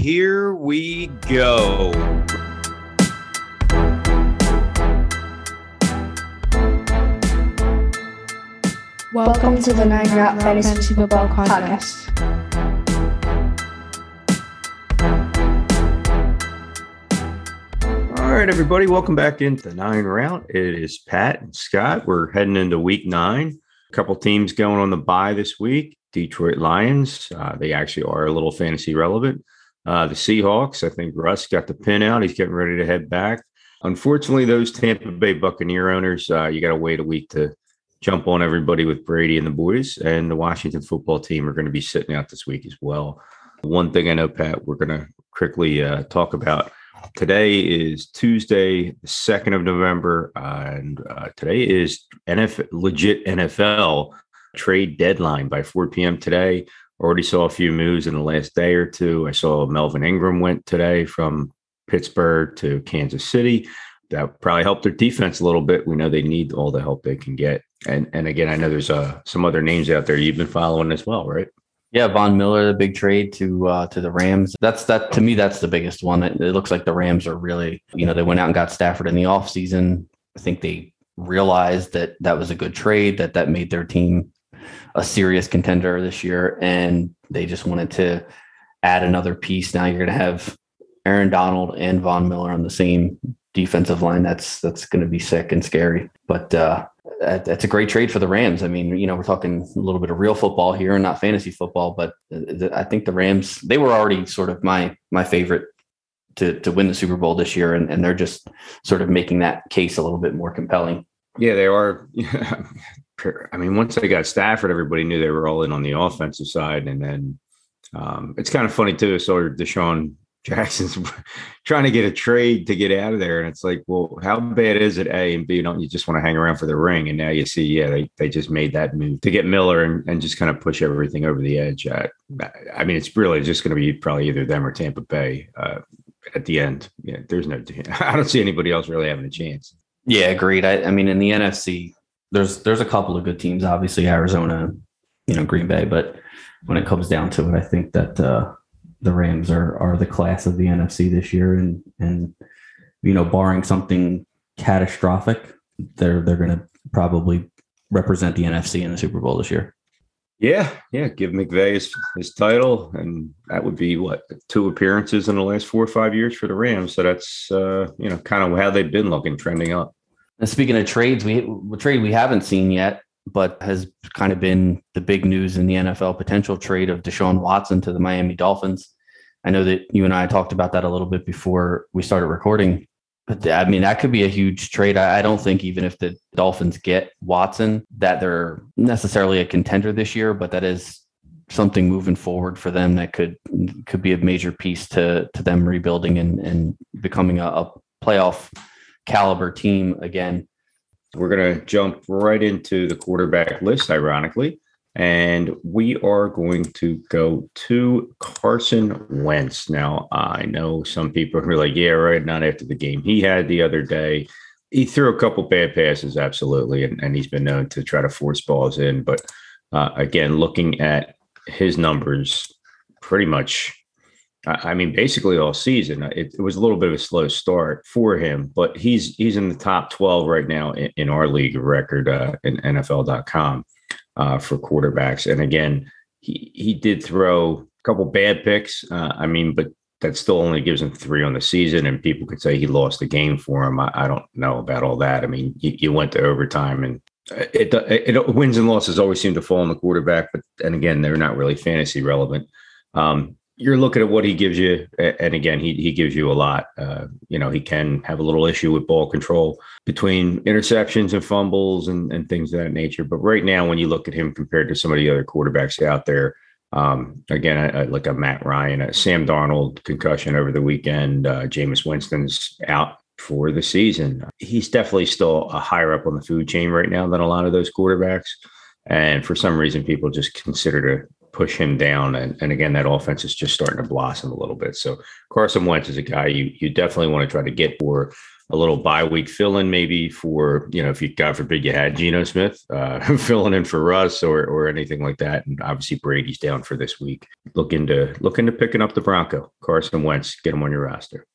here we go. Welcome to the Nine Route Fantasy Football Podcast. All right, everybody, welcome back into the nine route. It is Pat and Scott. We're heading into week nine. A couple teams going on the bye this week. Detroit Lions, uh, they actually are a little fantasy relevant. Uh, the Seahawks, I think Russ got the pin out. He's getting ready to head back. Unfortunately, those Tampa Bay Buccaneer owners, uh, you got to wait a week to jump on everybody with Brady and the boys. And the Washington football team are going to be sitting out this week as well. One thing I know, Pat, we're going to quickly uh, talk about today is Tuesday, the 2nd of November. and uh, today is NFL, legit NFL trade deadline by 4 p.m. today. Already saw a few moves in the last day or two. I saw Melvin Ingram went today from Pittsburgh to Kansas City. That probably helped their defense a little bit. We know they need all the help they can get. And and again, I know there's uh, some other names out there you've been following as well, right? Yeah, Von Miller, the big trade to uh, to the Rams. That's that to me. That's the biggest one. It, it looks like the Rams are really, you know, they went out and got Stafford in the offseason. I think they realized that that was a good trade. That that made their team a serious contender this year, and they just wanted to add another piece. Now you're going to have Aaron Donald and Von Miller on the same defensive line. That's that's going to be sick and scary. But uh, that's a great trade for the Rams. I mean, you know, we're talking a little bit of real football here and not fantasy football, but I think the Rams they were already sort of my my favorite to to win the Super Bowl this year, and, and they're just sort of making that case a little bit more compelling. Yeah, they are. I mean, once they got Stafford, everybody knew they were all in on the offensive side, and then um, it's kind of funny too. So DeSean Jackson's trying to get a trade to get out of there, and it's like, well, how bad is it? A and B, don't you just want to hang around for the ring? And now you see, yeah, they they just made that move to get Miller and, and just kind of push everything over the edge. Uh, I mean, it's really just going to be probably either them or Tampa Bay uh, at the end. Yeah, there's no, I don't see anybody else really having a chance. Yeah, agreed. I, I mean, in the NFC, there's there's a couple of good teams, obviously Arizona, you know, Green Bay, but when it comes down to it, I think that uh, the Rams are are the class of the NFC this year, and and you know, barring something catastrophic, they're they're going to probably represent the NFC in the Super Bowl this year. Yeah, yeah. Give McVay his, his title, and that would be what two appearances in the last four or five years for the Rams. So that's uh, you know kind of how they've been looking, trending up. And speaking of trades, we a trade we haven't seen yet, but has kind of been the big news in the NFL potential trade of Deshaun Watson to the Miami Dolphins. I know that you and I talked about that a little bit before we started recording. But I mean, that could be a huge trade. I, I don't think even if the Dolphins get Watson, that they're necessarily a contender this year, but that is something moving forward for them that could could be a major piece to to them rebuilding and and becoming a, a playoff caliber team again. We're going to jump right into the quarterback list, ironically. And we are going to go to Carson Wentz. Now, I know some people are like, yeah, right, not after the game he had the other day. He threw a couple bad passes, absolutely, and, and he's been known to try to force balls in. But uh, again, looking at his numbers, pretty much I mean, basically all season. It, it, was a little bit of a slow start for him, but he's he's in the top twelve right now in, in our league record uh, in NFL.com uh, for quarterbacks. And again, he he did throw a couple bad picks. Uh, I mean, but that still only gives him three on the season, and people could say he lost the game for him. I, I don't know about all that. I mean, you, went to overtime and it, it, it, wins and losses always seem to fall on the quarterback, but and again, they're not really fantasy relevant. Um, you're looking at what he gives you, and again, he he gives you a lot. Uh, you know, he can have a little issue with ball control between interceptions and fumbles and, and things of that nature. But right now, when you look at him compared to some of the other quarterbacks out there, um, again, I, I like a Matt Ryan, a Sam Darnold concussion over the weekend, uh, Jameis Winston's out for the season. He's definitely still a higher up on the food chain right now than a lot of those quarterbacks. And for some reason, people just consider to push him down. And, and again, that offense is just starting to blossom a little bit. So Carson Wentz is a guy you you definitely want to try to get for. a little bye week fill in maybe for, you know, if you, God forbid, you had Geno Smith uh, filling in for Russ or, or anything like that. And obviously Brady's down for this week. Look into, look into picking up the Bronco, Carson Wentz, get him on your roster.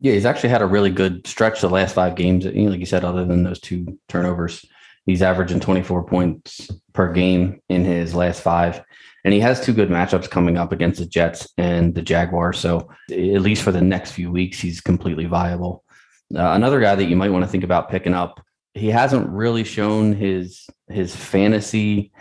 Yeah, he's actually had a really good stretch the last five games. Like you said, other than those two turnovers, he's averaging 24 points per game in his last five. And he has two good matchups coming up against the Jets and the Jaguars. So at least for the next few weeks, he's completely viable. Uh, another guy that you might want to think about picking up. He hasn't really shown his his fantasy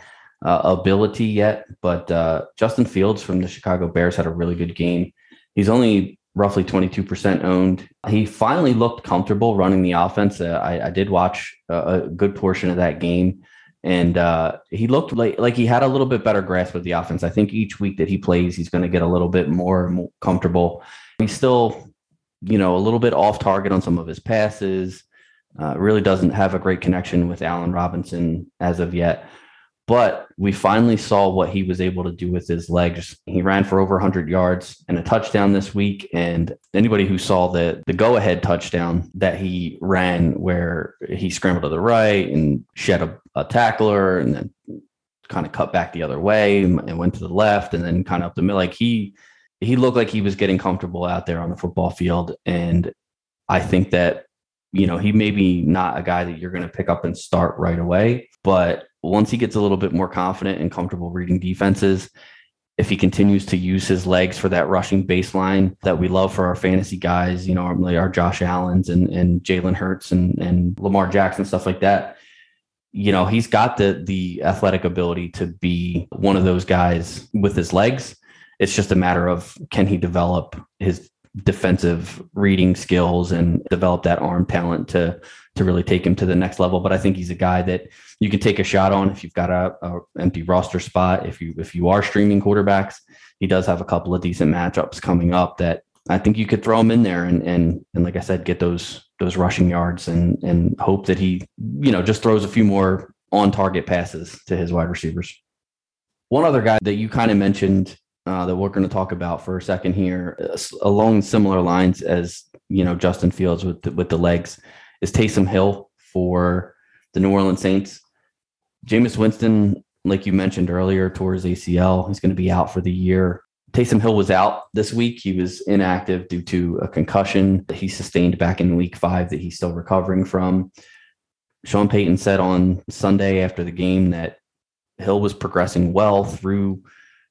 uh, ability yet, but uh, Justin Fields from the Chicago Bears had a really good game. He's only roughly 22% owned. He finally looked comfortable running the offense. Uh, I, I, did watch a, a, good portion of that game, and uh, he looked like like he had a little bit better grasp of the offense. I think each week that he plays, he's going to get a little bit more, more comfortable. He's still, you know, a little bit off target on some of his passes. Uh, really doesn't have a great connection with Allen Robinson as of yet but we finally saw what he was able to do with his legs. He ran for over 100 yards and a touchdown this week. And anybody who saw the the go ahead touchdown that he ran, where he scrambled to the right and shed a, a tackler and then kind of cut back the other way and went to the left and then kind of up the middle, like he he looked like he was getting comfortable out there on the football field. And I think that you know he may be not a guy that you're going to pick up and start right away, but once he gets a little bit more confident and comfortable reading defenses, if he continues to use his legs for that rushing baseline that we love for our fantasy guys, you know, our, Josh Allen's and, and Jalen Hurts and, and Lamar Jackson, stuff like that, you know, he's got the the athletic ability to be one of those guys with his legs. It's just a matter of can he develop his defensive reading skills and develop that arm talent to to really take him to the next level. But I think he's a guy that you can take a shot on if you've got a, a empty roster spot. If you if you are streaming quarterbacks, he does have a couple of decent matchups coming up that I think you could throw him in there and and and like I said, get those those rushing yards and and hope that he you know just throws a few more on target passes to his wide receivers. One other guy that you kind of mentioned uh, that we're going to talk about for a second here, uh, along similar lines as you know Justin Fields with the, with the legs, is Taysom Hill for the New Orleans Saints. Jameis Winston, like you mentioned earlier, tore his ACL. He's going to be out for the year. Taysom Hill was out this week. He was inactive due to a concussion that he sustained back in week five that he's still recovering from. Sean Payton said on Sunday after the game that Hill was progressing well through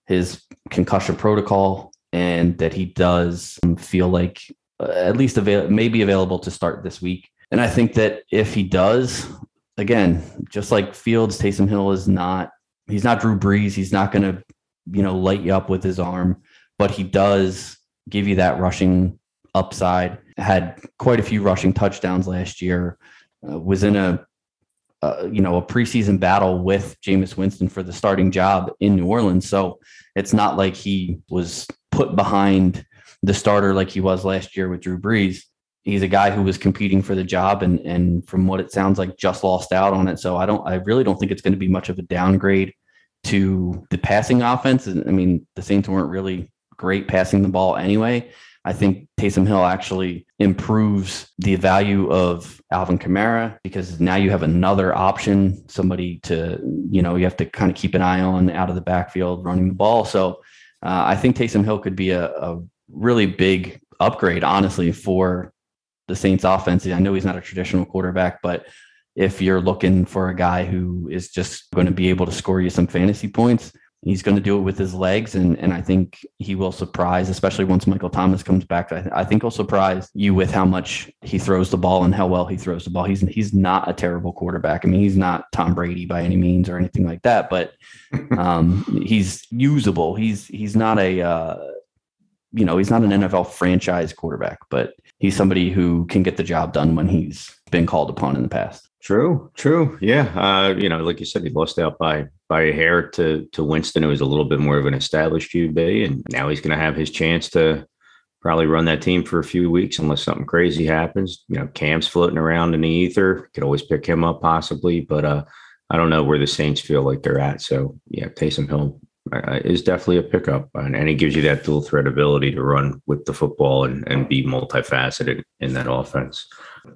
his concussion protocol and that he does feel like uh, at least avail- maybe available to start this week. And I think that if he does, again, just like Fields, Taysom Hill is not, he's not Drew Brees. He's not going to, you know, light you up with his arm, but he does give you that rushing upside. Had quite a few rushing touchdowns last year. Uh, was in a, uh, you know, a preseason battle with Jameis Winston for the starting job in New Orleans. So it's not like he was put behind the starter like he was last year with Drew Brees he's a guy who was competing for the job and and from what it sounds like just lost out on it. So i don't i really don't think it's going to be much of a downgrade to the passing offense. I mean the saints weren't really great passing the ball anyway. I think Taysom Hill actually improves the value of Alvin Kamara because now you have another option, somebody to, you know, you have to kind of keep an eye on out of the backfield running the ball. So uh, I think Taysom Hill could be a, a really big upgrade, honestly, for the Saints offense. I know he's not a traditional quarterback, but if you're looking for a guy who is just going to be able to score you some fantasy points, he's going to do it with his legs. And, and I think he will surprise, especially once Michael Thomas comes back. I, I think he'll surprise you with how much he throws the ball and how well he throws the ball. He's, he's not a terrible quarterback. I mean, he's not Tom Brady by any means or anything like that, but um, he's usable. He's, he's not a, uh, you know, he's not an NFL franchise quarterback, but he's somebody who can get the job done when he's been called upon in the past. True, true. Yeah. Uh, you know, like you said, he lost out by by a hair to to Winston, who was a little bit more of an established QB, and now he's going to have his chance to probably run that team for a few weeks unless something crazy happens. You know, Cam's floating around in the ether. Could always pick him up possibly, but uh, I don't know where the Saints feel like they're at. So yeah, Taysom Hill is definitely a pickup, and, and he gives you that dual threat ability to run with the football and, and be multifaceted in that offense.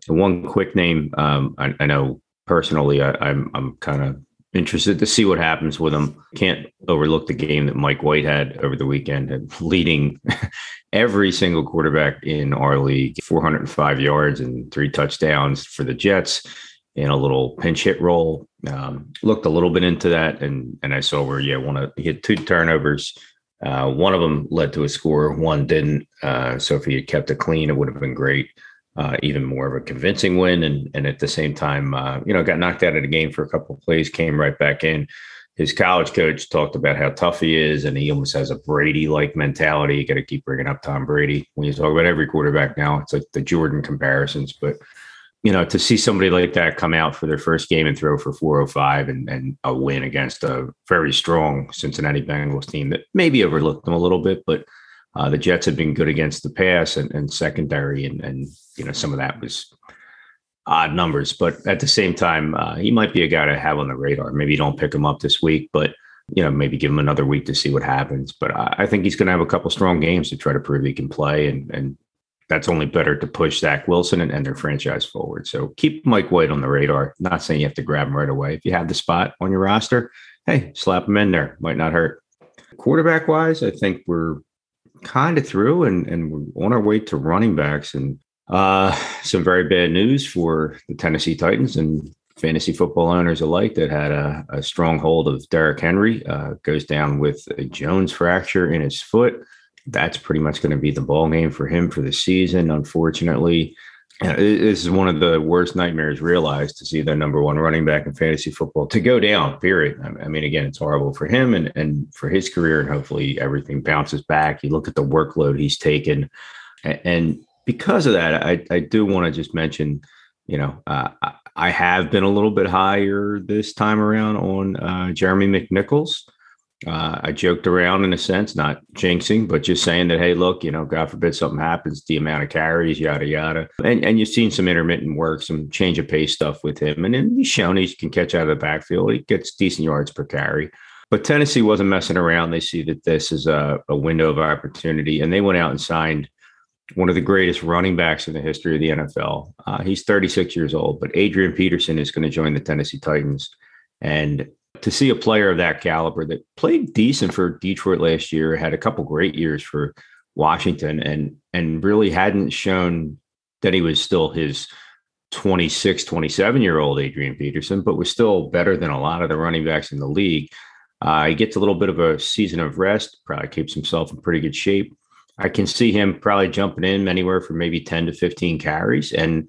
One quick name, um, I, I, know personally, I, I'm I'm kind of interested to see what happens with him. Can't overlook the game that Mike White had over the weekend, leading every single quarterback in our league, 405 yards and three touchdowns for the Jets in a little pinch hit role. Um, looked a little bit into that, and and I saw where yeah, one of he had two turnovers. Uh, one of them led to a score, one didn't. Uh, so if he had kept it clean, it would have been great. Uh, even more of a convincing win, and and at the same time, uh, you know, got knocked out of the game for a couple of plays, came right back in. His college coach talked about how tough he is, and he almost has a Brady-like mentality. You got to keep bringing up Tom Brady when you talk about every quarterback now. It's like the Jordan comparisons, but you know, to see somebody like that come out for their first game and throw for 405 and, and a win against a very strong Cincinnati Bengals team that maybe overlooked them a little bit, but uh, the Jets have been good against the pass and, and secondary, and, and you know some of that was odd numbers. But at the same time, uh, he might be a guy to have on the radar. Maybe you don't pick him up this week, but you know maybe give him another week to see what happens. But I, I think he's going to have a couple strong games to try to prove he can play and and that's only better to push Zach Wilson and, and, their franchise forward. So keep Mike White on the radar. Not saying you have to grab him right away. If you have the spot on your roster, hey, slap him in there. Might not hurt. Quarterback wise, I think we're kind of through and, and we're on our way to running backs. And uh, some very bad news for the Tennessee Titans and fantasy football owners alike that had a, a strong hold of Derrick Henry. Uh, goes down with a Jones fracture in his foot that's pretty much going to be the ball game for him for the season. Unfortunately, this is one of the worst nightmares realized to see the number one running back in fantasy football to go down. Period. I mean, again, it's horrible for him and and for his career, and hopefully everything bounces back. You look at the workload he's taken, and because of that, I I do want to just mention, you know, uh, I have been a little bit higher this time around on uh, Jeremy McNichols. Uh, I joked around in a sense, not jinxing, but just saying that, hey, look, you know, God forbid something happens, the amount of carries, yada yada. And and you've seen some intermittent work, some change of pace stuff with him, and then he's shown he can catch out of the backfield. He gets decent yards per carry. But Tennessee wasn't messing around. They see that this is a, a window of opportunity, and they went out and signed one of the greatest running backs in the history of the NFL. Uh, he's 36 years old, but Adrian Peterson is going to join the Tennessee Titans. And to see a player of that caliber that played decent for Detroit last year, had a couple great years for Washington, and and really hadn't shown that he was still his 26, 27 year old Adrian Peterson, but was still better than a lot of the running backs in the league. Uh, he gets a little bit of a season of rest, probably keeps himself in pretty good shape. I can see him probably jumping in anywhere from maybe 10 to 15 carries. And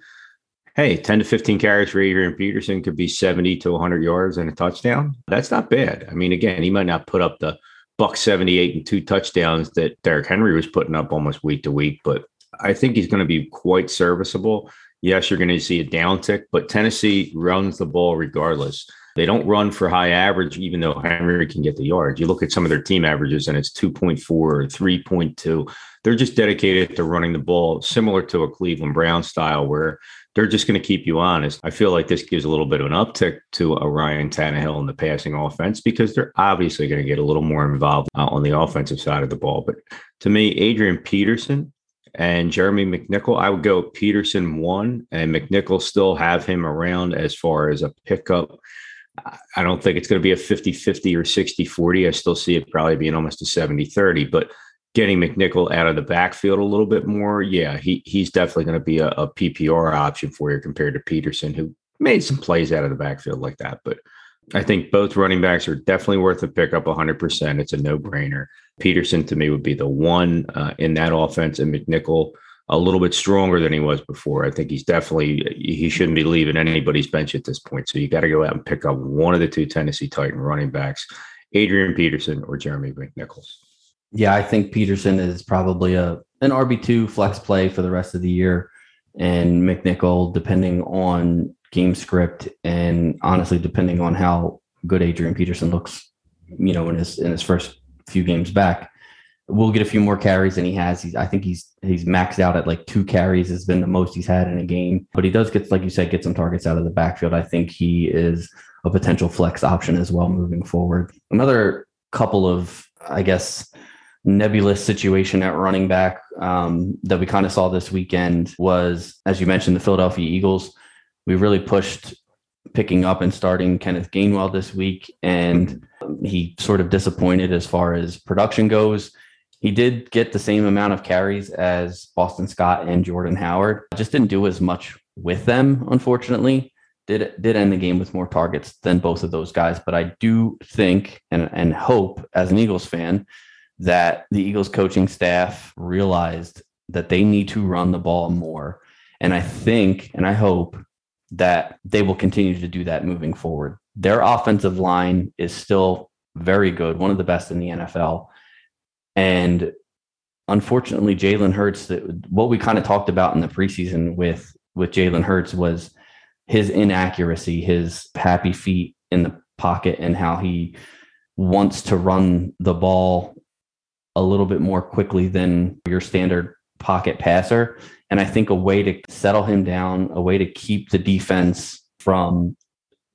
hey, 10 to 15 carries for Adrian Peterson could be 70 to 100 yards and a touchdown. That's not bad. I mean, again, he might not put up the buck 78 and two touchdowns that Derrick Henry was putting up almost week to week, but I think he's going to be quite serviceable. Yes, you're going to see a downtick, but Tennessee runs the ball regardless. They don't run for high average, even though Henry can get the yards. You look at some of their team averages and it's 2.4 or 3.2. They're just dedicated to running the ball, similar to a Cleveland Brown style, where they're just going to keep you honest. I feel like this gives a little bit of an uptick to a Ryan Tannehill in the passing offense because they're obviously going to get a little more involved uh, on the offensive side of the ball. But to me, Adrian Peterson and Jeremy McNichol, I would go Peterson one and McNichol still have him around as far as a pickup. I don't think it's going to be a 50 50 or 60 40. I still see it probably being almost a 70 30. But getting McNichol out of the backfield a little bit more, yeah, he he's definitely going to be a, a, PPR option for you compared to Peterson, who made some plays out of the backfield like that. But I think both running backs are definitely worth a pickup 100%. It's a no brainer. Peterson to me would be the one uh, in that offense, and McNichol a little bit stronger than he was before. I think he's definitely he shouldn't be leaving anybody's bench at this point. So you got to go out and pick up one of the two Tennessee Titan running backs, Adrian Peterson or Jeremy McNichols. Yeah, I think Peterson is probably a an RB two flex play for the rest of the year, and McNichol, depending on game script and honestly, depending on how good Adrian Peterson looks, you know, in his in his first few games back, we'll get a few more carries than he has. He's, I think he's he's maxed out at like two carries has been the most he's had in a game. But he does get, like you said, get some targets out of the backfield. I think he is a potential flex option as well moving forward. Another couple of, I guess, nebulous situation at running back um, that we kind of saw this weekend was, as you mentioned, the Philadelphia Eagles. We really pushed picking up and starting Kenneth Gainwell this week, and he sort of disappointed as far as production goes. He did get the same amount of carries as Boston Scott and Jordan Howard. Just didn't do as much with them, unfortunately. Did did end the game with more targets than both of those guys, but I do think and and hope as an Eagles fan that the Eagles coaching staff realized that they need to run the ball more. And I think and I hope that they will continue to do that moving forward. Their offensive line is still very good, one of the best in the NFL. And unfortunately, Jalen Hurts, what we kind of talked about in the preseason with with Jalen Hurts was his inaccuracy, his happy feet in the pocket, and how he wants to run the ball a little bit more quickly than your standard pocket passer. And I think a way to settle him down, a way to keep the defense from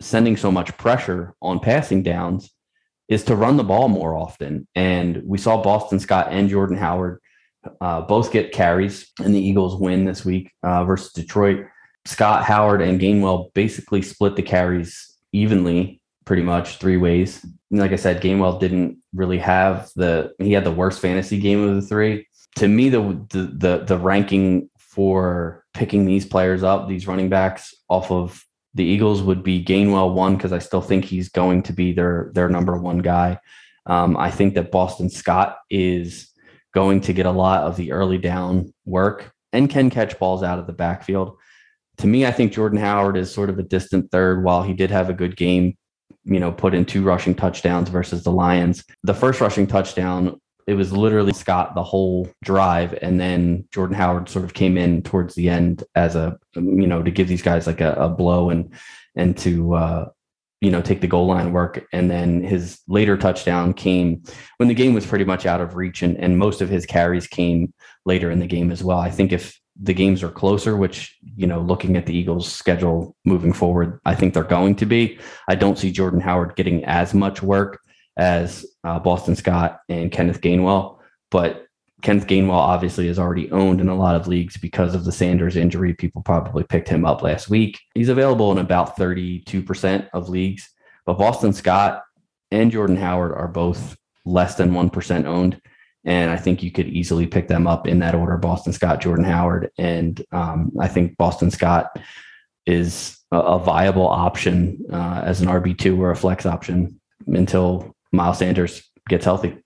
sending so much pressure on passing downs is to run the ball more often. And we saw Boston Scott and Jordan Howard uh, both get carries and the Eagles win this week uh, versus Detroit. Scott, Howard, and Gainwell basically split the carries evenly, pretty much three ways. Like I said, Gainwell didn't really have the he had the worst fantasy game of the three. To me, the the the, the ranking for picking these players up, these running backs off of the Eagles would be Gainwell one because I still think he's going to be their their number one guy. Um, I think that Boston Scott is going to get a lot of the early down work and can catch balls out of the backfield. To me, I think Jordan Howard is sort of a distant third. While he did have a good game, you know, put in two rushing touchdowns versus the Lions. The first rushing touchdown it was literally Scott the whole drive, and then Jordan Howard sort of came in towards the end as a you know to give these guys like a, a blow and and to uh, you know take the goal line work. And then his later touchdown came when the game was pretty much out of reach, and and most of his carries came later in the game as well. I think if the games are closer, which you know, looking at the Eagles' schedule moving forward, I think they're going to be. I don't see Jordan Howard getting as much work as uh, Boston Scott and Kenneth Gainwell. But Kenneth Gainwell obviously is already owned in a lot of leagues because of the Sanders injury. People probably picked him up last week. He's available in about 32% of leagues. But Boston Scott and Jordan Howard are both less than 1% owned. And I think you could easily pick them up in that order Boston Scott, Jordan Howard. And um, I think Boston Scott is a, a viable option uh, as an RB2 or a flex option until Miles Sanders gets healthy.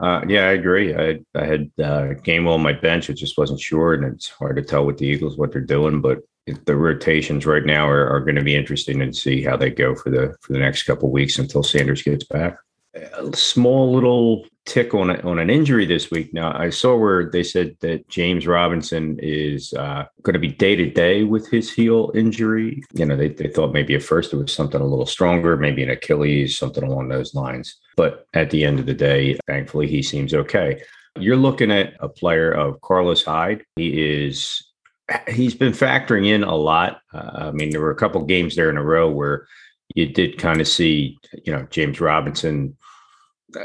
Uh, yeah, I agree. I I had uh, Gainwell on my bench. It just wasn't sure, and it's hard to tell with the Eagles what they're doing. But the rotations right now are, are going to be interesting and see how they go for the for the next couple weeks until Sanders gets back. A small little tick on a, on an injury this week. Now I saw where they said that James Robinson is uh, going to be day to day with his heel injury. You know, they, they thought maybe at first it was something a little stronger, maybe an Achilles, something along those lines. But at the end of the day, thankfully, he seems okay. You're looking at a player of Carlos Hyde. He is he's been factoring in a lot. Uh, I mean, there were a couple games there in a row where you did kind of see, you know, James Robinson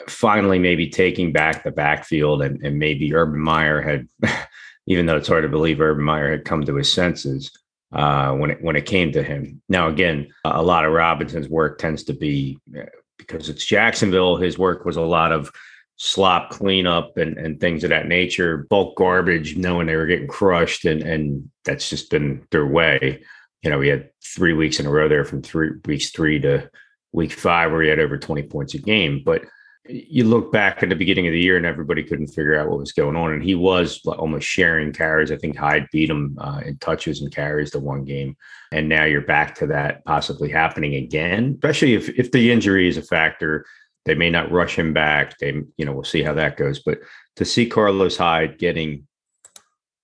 finally maybe taking back the backfield and, and maybe Urban Meyer had, even though it's hard to believe Urban Meyer had come to his senses uh, when it when it came to him. Now again, a lot of Robinson's work tends to be uh, because it's Jacksonville. His work was a lot of slop cleanup and, and things of that nature, bulk garbage, knowing they were getting crushed, and and that's just been their way. You know, we had three weeks in a row there from three weeks three to week five where he had over 20 points a game. But you look back at the beginning of the year and everybody couldn't figure out what was going on. And he was almost sharing carries. I think Hyde beat him uh, in touches and carries the one game. And now you're back to that possibly happening again, especially if, if the injury is a factor. They may not rush him back. They, you know, we'll see how that goes. But to see Carlos Hyde getting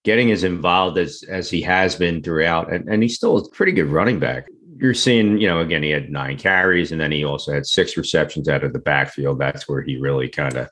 getting as involved as as he has been throughout, and, and he's still a pretty good running back you're seeing, you know, again, he had nine carries and then he also had six receptions out of the backfield. That's where he really kind of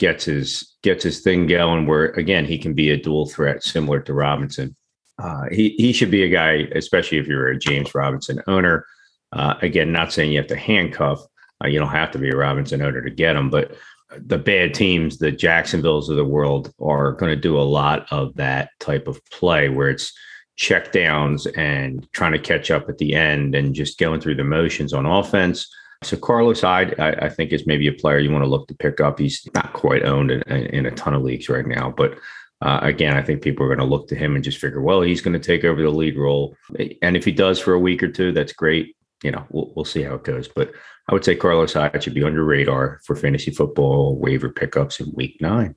gets his gets his thing going. Where again, he can be a dual threat, similar to Robinson. Uh, he he should be a guy, especially if you're a James Robinson owner. Uh, again, not saying you have to handcuff, Uh, you don't have to be a Robinson owner to get him, but the bad teams, the Jacksonvilles of the world, are going to do a lot of that type of play where it's check downs and trying to catch up at the end and just going through the motions on offense. So Carlos Hyde, I, I think, is maybe a player you want to look to pick up. He's not quite owned in, in a ton of leagues right now, but uh, again, I think people are going to look to him and just figure, well, he's going to take over the lead role, and if he does for a week or two, that's great. You know, we'll, we'll see how it goes. But I would say Carlos Hyde should be on your radar for fantasy football waiver pickups in week nine.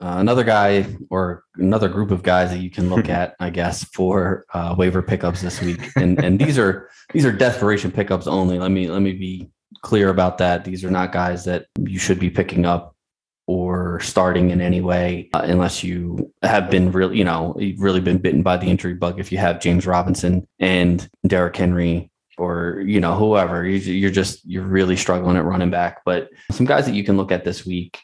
Uh, another guy or another group of guys that you can look at, I guess, for uh, waiver pickups this week, and and these are these are desperation pickups only. Let me let me be clear about that. These are not guys that you should be picking up or starting in any way uh, unless you have been really, you know, you've really been bitten by the injury bug. If you have James Robinson and Derrick Henry or you know whoever you're just you're really struggling at running back but some guys that you can look at this week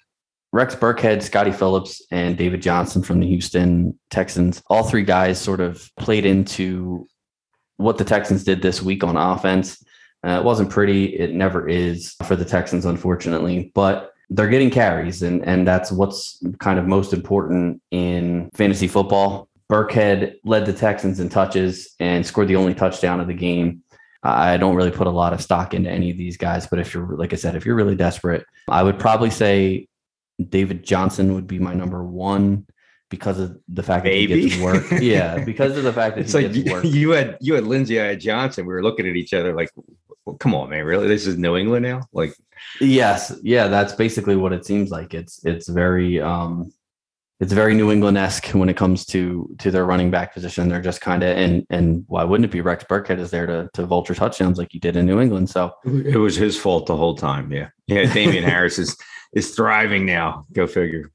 rex burkhead Scottie phillips and david johnson from the houston texans. All three guys sort of played into what the texans did this week on offense. Uh, it wasn't pretty. It never is for the texans unfortunately but they're getting carries and and that's what's kind of most important in fantasy football. Burkhead led the Texans in touches and scored the only touchdown of the game. I don't really put a lot of stock into any of these guys, but if you're, like I said, if you're really desperate, I would probably say David Johnson would be my number one because of the fact that he gets work. Yeah, because of the fact that it's like you, you, had you had Lindsay, I had Johnson. We were looking at each other like, well, "Come on, man! Really? This is New England now?" Like, yes, yeah, that's basically what it seems like. It's it's very um it's very New England esque when it comes to to their running back position. They're just kind of and and why wouldn't it be? Rex Burkhead is there to to vulture touchdowns like you did in New England. So it was his fault the whole time. Yeah, yeah. Damien Harris is is thriving now. Go figure.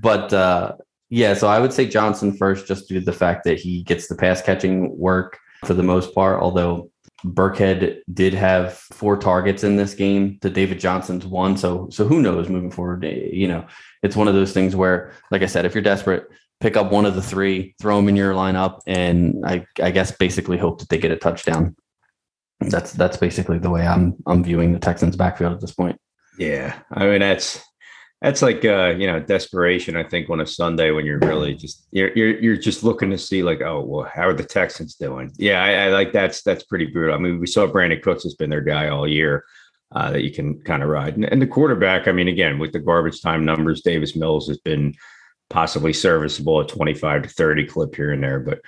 But uh, yeah, so I would say Johnson first, just due to the fact that he gets the pass catching work for the most part. Although Burkhead did have four targets in this game. To David Johnson's one. So so who knows moving forward? You know, it's one of those things where, like I said, if you're desperate, pick up one of the three, throw them in your lineup, and I I guess basically hope that they get a touchdown. That's that's basically the way I'm I'm viewing the Texans backfield at this point. Yeah, I mean that's that's like uh, you know desperation. I think on a Sunday when you're really just you're you're you're just looking to see like oh well how are the Texans doing? Yeah, I, I like that's that's pretty brutal. I mean we saw Brandin Cooks has been their guy all year uh, that you can kind of ride, and, and the quarterback. I mean again with the garbage time numbers, Davis Mills has been possibly serviceable at 25 to 30 clip here and there, but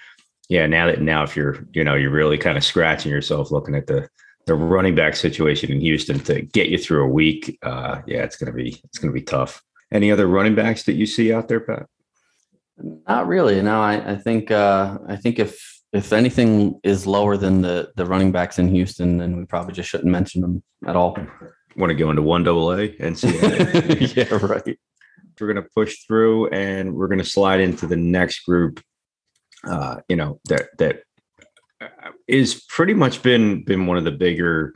yeah now that now if you're you know you're really kind of scratching yourself looking at the the running back situation in Houston to get you through a week, uh, yeah, it's gonna be it's gonna be tough. Any other running backs that you see out there, Pat? Not really. No, I, I think uh, I think if if anything is lower than the the running backs in Houston, then we probably just shouldn't mention them at all. Want to go into one double A and see? yeah, right. We're gonna push through, and we're gonna slide into the next group. Uh, you know that that is pretty much been been one of the bigger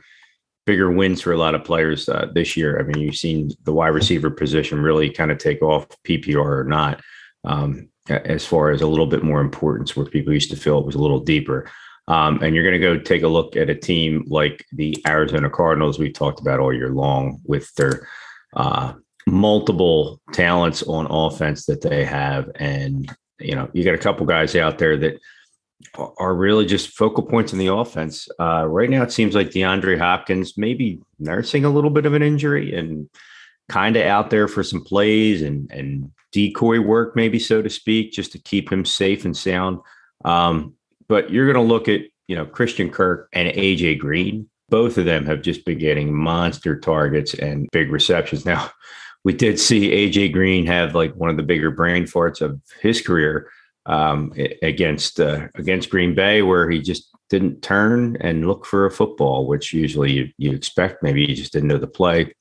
bigger wins for a lot of players uh, this year. I mean, you've seen the wide receiver position really kind of take off, PPR or not, um, as far as a little bit more importance where people used to feel it was a little deeper. Um, and you're going to go take a look at a team like the Arizona Cardinals we've talked about all year long with their uh, multiple talents on offense that they have. And, you know, you got a couple guys out there that – are really just focal points in the offense. Uh, right now, it seems like DeAndre Hopkins maybe nursing a little bit of an injury and kind of out there for some plays and and decoy work, maybe so to speak, just to keep him safe and sound. Um, but you're going to look at you know Christian Kirk and AJ Green. Both of them have just been getting monster targets and big receptions. Now, we did see AJ Green have like one of the bigger brain farts of his career um, against uh, against Green Bay, where he just didn't turn and look for a football, which usually you, you expect. Maybe he just didn't know the play.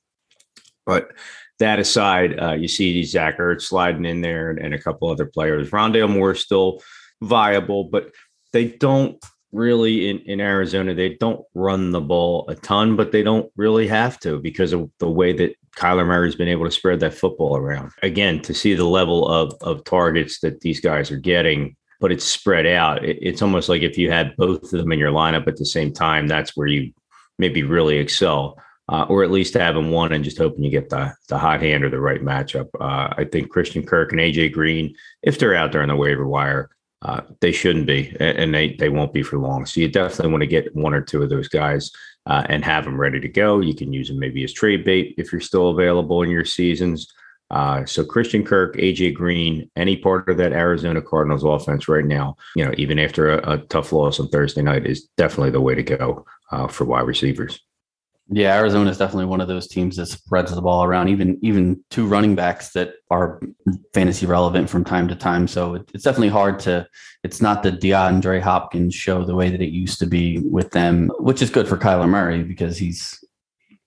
But that aside, uh, you see Zach Ertz sliding in there and, and a couple other players. Rondale Moore still viable, but they don't really in, in Arizona, they don't run the ball a ton, but they don't really have to because of the way that Kyler Murray's been able to spread that football around. Again, to see the level of, of targets that these guys are getting, but it's spread out. It, it's almost like if you had both of them in your lineup at the same time, that's where you maybe really excel. uh, or at least having one and just hoping you get the the hot hand or the right matchup. Uh, I think Christian Kirk and AJ Green, if they're out there on the waiver wire, uh, they shouldn't be, and they they won't be for long. So you definitely want to get one or two of those guys uh, and have them ready to go. You can use them maybe as trade bait if you're still available in your seasons. Uh, so Christian Kirk, AJ Green, any part of that Arizona Cardinals offense right now, you know, even after a, a tough loss on Thursday night, is definitely the way to go uh, for wide receivers. Yeah, Arizona is definitely one of those teams that spreads the ball around. Even even two running backs that are fantasy relevant from time to time. So it, it's definitely hard to. It's not the DeAndre Hopkins show the way that it used to be with them, which is good for Kyler Murray because he's,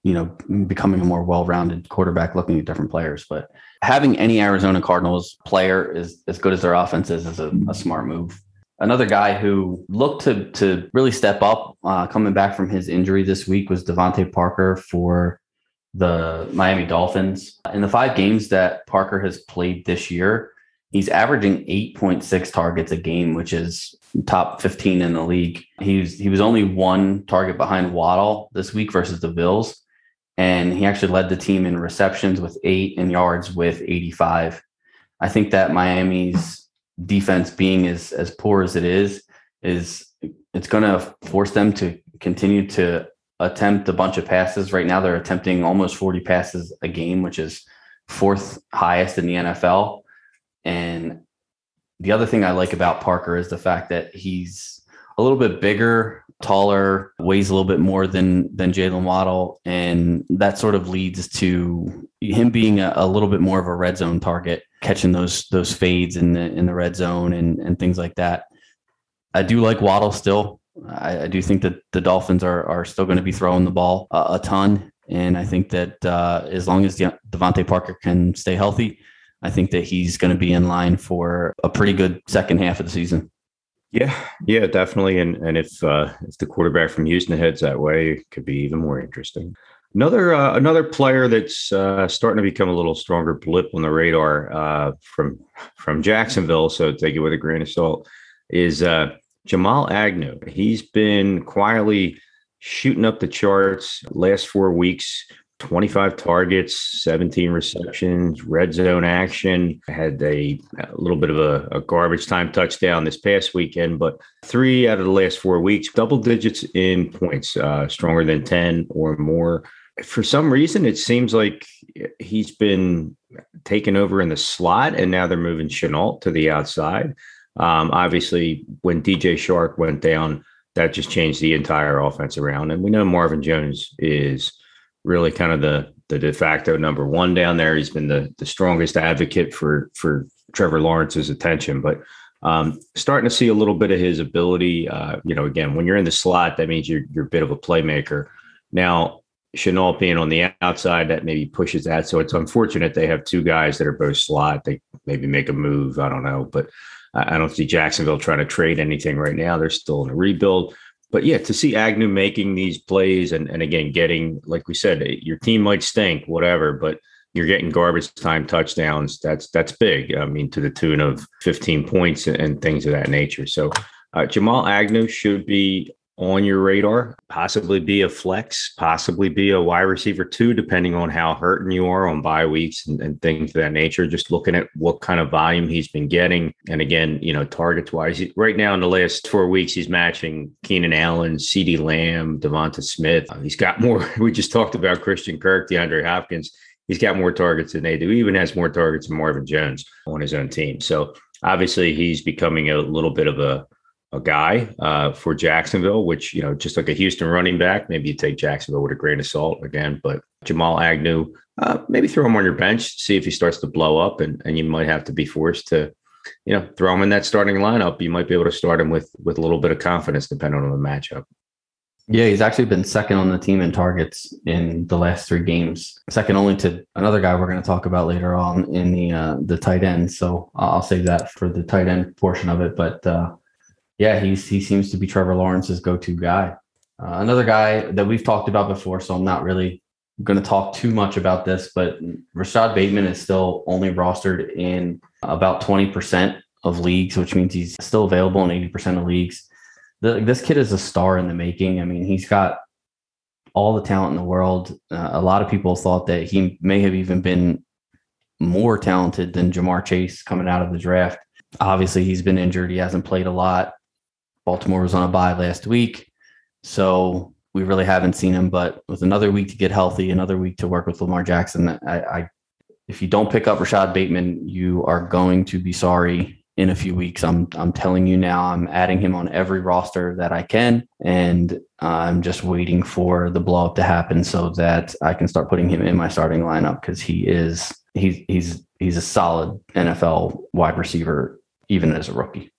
you know, becoming a more well-rounded quarterback, looking at different players. But having any Arizona Cardinals player is as good as their offense is is a, a smart move another guy who looked to to really step up uh, coming back from his injury this week was DeVante Parker for the Miami Dolphins. In the five games that Parker has played this year, he's averaging 8.6 targets a game, which is top 15 in the league. He was, he was only one target behind Waddle this week versus the Bills. And he actually led the team in receptions with eight and yards with 85. I think that Miami's defense being as as poor as it is is it's going to force them to continue to attempt a bunch of passes. Right now, they're attempting almost 40 passes a game, which is fourth highest in the NFL. And the other thing I like about Parker is the fact that he's a little bit bigger, taller, weighs a little bit more than than Jaylen Waddle, and that sort of leads to him being a, a little bit more of a red zone target catching those those fades in the in the red zone and and things like that. I do like Waddle still. I, I do think that the Dolphins are are still going to be throwing the ball a, a ton, and I think that uh, as long as De- DeVante Parker can stay healthy, I think that he's going to be in line for a pretty good second half of the season. Yeah, yeah, definitely. And and if uh, if the quarterback from Houston heads that way, it could be even more interesting. Another uh, another player that's uh, starting to become a little stronger blip on the radar uh, from from Jacksonville, so take it with a grain of salt, is uh, Jamal Agnew. He's been quietly shooting up the charts last four weeks. 25 targets, 17 receptions, red zone action. Had a, a little bit of a, a, garbage time touchdown this past weekend, but three out of the last four weeks, double digits in points, uh, stronger than 10 or more for some reason, it seems like he's been taken over in the slot, and now they're moving Shenault to the outside. Um, obviously, when DJ Chark went down, that just changed the entire offense around. And we know Marvin Jones is really kind of the the de facto number one down there. He's been the the strongest advocate for for Trevor Lawrence's attention, but um, starting to see a little bit of his ability. Uh, you know, again, when you're in the slot, that means you're you're a bit of a playmaker. Now, Shenault being on the outside, that maybe pushes that. So it's unfortunate they have two guys that are both slot. They maybe make a move. I don't know, but I don't see Jacksonville trying to trade anything right now. They're still in a rebuild. But yeah, to see Agnew making these plays and, and again getting, like we said, your team might stink, whatever, but you're getting garbage time touchdowns. That's that's big. I mean, to the tune of 15 points and, and things of that nature. So uh, Jamal Agnew should be on your radar, possibly be a flex, possibly be a wide receiver too, depending on how hurting you are on bye weeks and, and, things of that nature. Just looking at what kind of volume he's been getting. And again, you know, targets wise, right now in the last four weeks, he's matching Keenan Allen, CeeDee Lamb, DeVonta Smith. Uh, he's got more. We just talked about Christian Kirk, DeAndre Hopkins. He's got more targets than they do. He even has more targets than Marvin Jones on his own team. So obviously he's becoming a little bit of a a guy uh, for Jacksonville, which, you know, just like a Houston running back, maybe you take Jacksonville with a grain of salt again. But Jamal Agnew, uh, maybe throw him on your bench, see if he starts to blow up, and, and you might have to be forced to, you know, throw him in that starting lineup. You might be able to start him with with a little bit of confidence, depending on the matchup. Yeah, he's actually been second on the team in targets in the last three games, second only to another guy we're going to talk about later on in the uh, the tight end. So I'll save that for the tight end portion of it. But uh, yeah, he's he seems to be Trevor Lawrence's go-to guy. Uh, another guy that we've talked about before, so I'm not really going to talk too much about this, but Rashod Bateman is still only rostered in about 20% of leagues, which means he's still available in 80% of leagues. The, this kid is a star in the making. I mean, he's got all the talent in the world. Uh, a lot of people thought that he may have even been more talented than Ja'Marr Chase coming out of the draft. Obviously, he's been injured. He hasn't played a lot. Baltimore was on a bye last week. So we really haven't seen him. But with another week to get healthy, another week to work with Lamar Jackson, I, I if you don't pick up Rashod Bateman, you are going to be sorry in a few weeks. I'm I'm telling you now. I'm adding him on every roster that I can, and I'm just waiting for the blow up to happen so that I can start putting him in my starting lineup because he is he's he's he's a solid NFL wide receiver even as a rookie.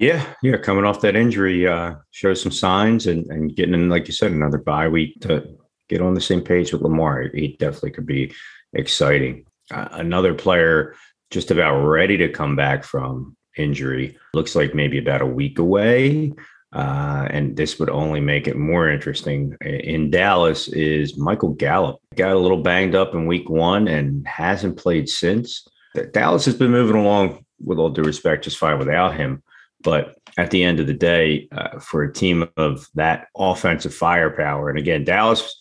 Yeah, yeah, coming off that injury, uh, shows some signs and and getting in, like you said, another bye week to get on the same page with Lamar. He definitely could be exciting. Uh, another player just about ready to come back from injury. Looks like maybe about a week away. Uh, and this would only make it more interesting. In Dallas is Michael Gallup. Got a little banged up in week one and hasn't played since. Dallas has been moving along, with all due respect, just fine without him. But at the end of the day, uh, for a team of that offensive firepower, and again, Dallas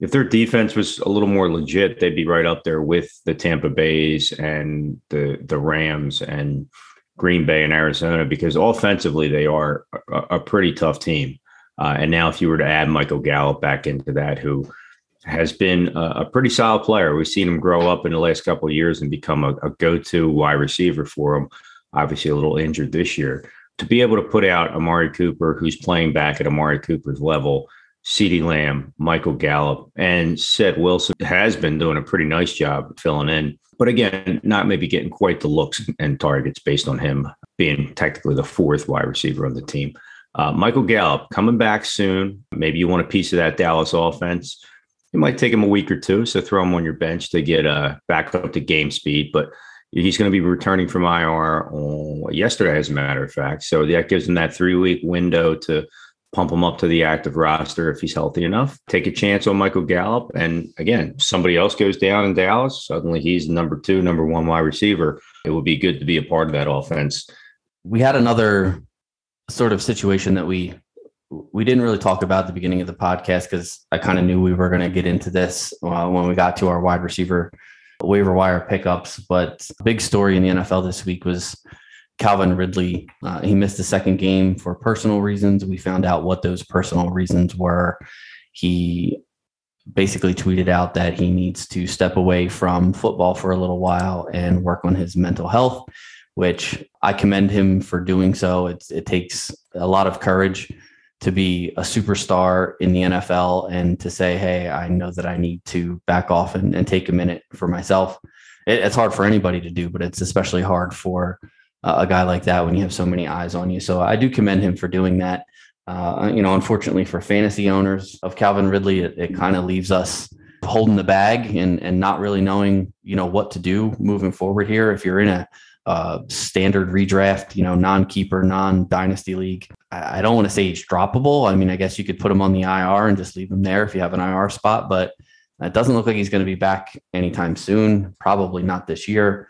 if their defense was a little more legit, they'd be right up there with the Tampa Bays and the the Rams and Green Bay and Arizona because offensively they are a, a pretty tough team. Uh, and now, if you were to add Michael Gallup back into that, who has been a, a pretty solid player, we've seen him grow up in the last couple of years and become a, a go-to wide receiver for him. Obviously, a little injured this year. To be able to put out Amari Cooper, who's playing back at Amari Cooper's level, CeeDee Lamb, Michael Gallup, and Seth Wilson has been doing a pretty nice job filling in. But again, not maybe getting quite the looks and targets based on him being technically the fourth wide receiver on the team. Uh, Michael Gallup coming back soon. Maybe you want a piece of that Dallas offense. It might take him a week or two, so throw him on your bench to get uh, back up to game speed. But he's going to be returning from IR on, yesterday, as a matter of fact. So that gives him that three week window to pump him up to the active roster if he's healthy enough. Take a chance on Michael Gallup. And again, somebody else goes down in Dallas. Suddenly he's number two, number one wide receiver. It would be good to be a part of that offense. We had another sort of situation that we we didn't really talk about at the beginning of the podcast because I kind of knew we were going to get into this uh, when we got to our wide receiver waiver wire pickups. But big story in the NFL this week was Calvin Ridley. Uh, he missed the second game for personal reasons. We found out what those personal reasons were. He basically tweeted out that he needs to step away from football for a little while and work on his mental health, which I commend him for doing so. It's, it takes a lot of courage to be a superstar in the NFL and to say, hey, I know that I need to back off and, and take a minute for myself. It, it's hard for anybody to do, but it's especially hard for a guy like that when you have so many eyes on you. So I do commend him for doing that. Uh, you know, unfortunately for fantasy owners of Calvin Ridley, it, it kind of leaves us holding the bag and and not really knowing you know what to do moving forward here. If you're in a uh, standard redraft, you know, non-keeper, non-dynasty league, I, don't want to say he's droppable. I mean, I guess you could put him on the IR and just leave him there if you have an IR spot, but it doesn't look like he's going to be back anytime soon. Probably not this year.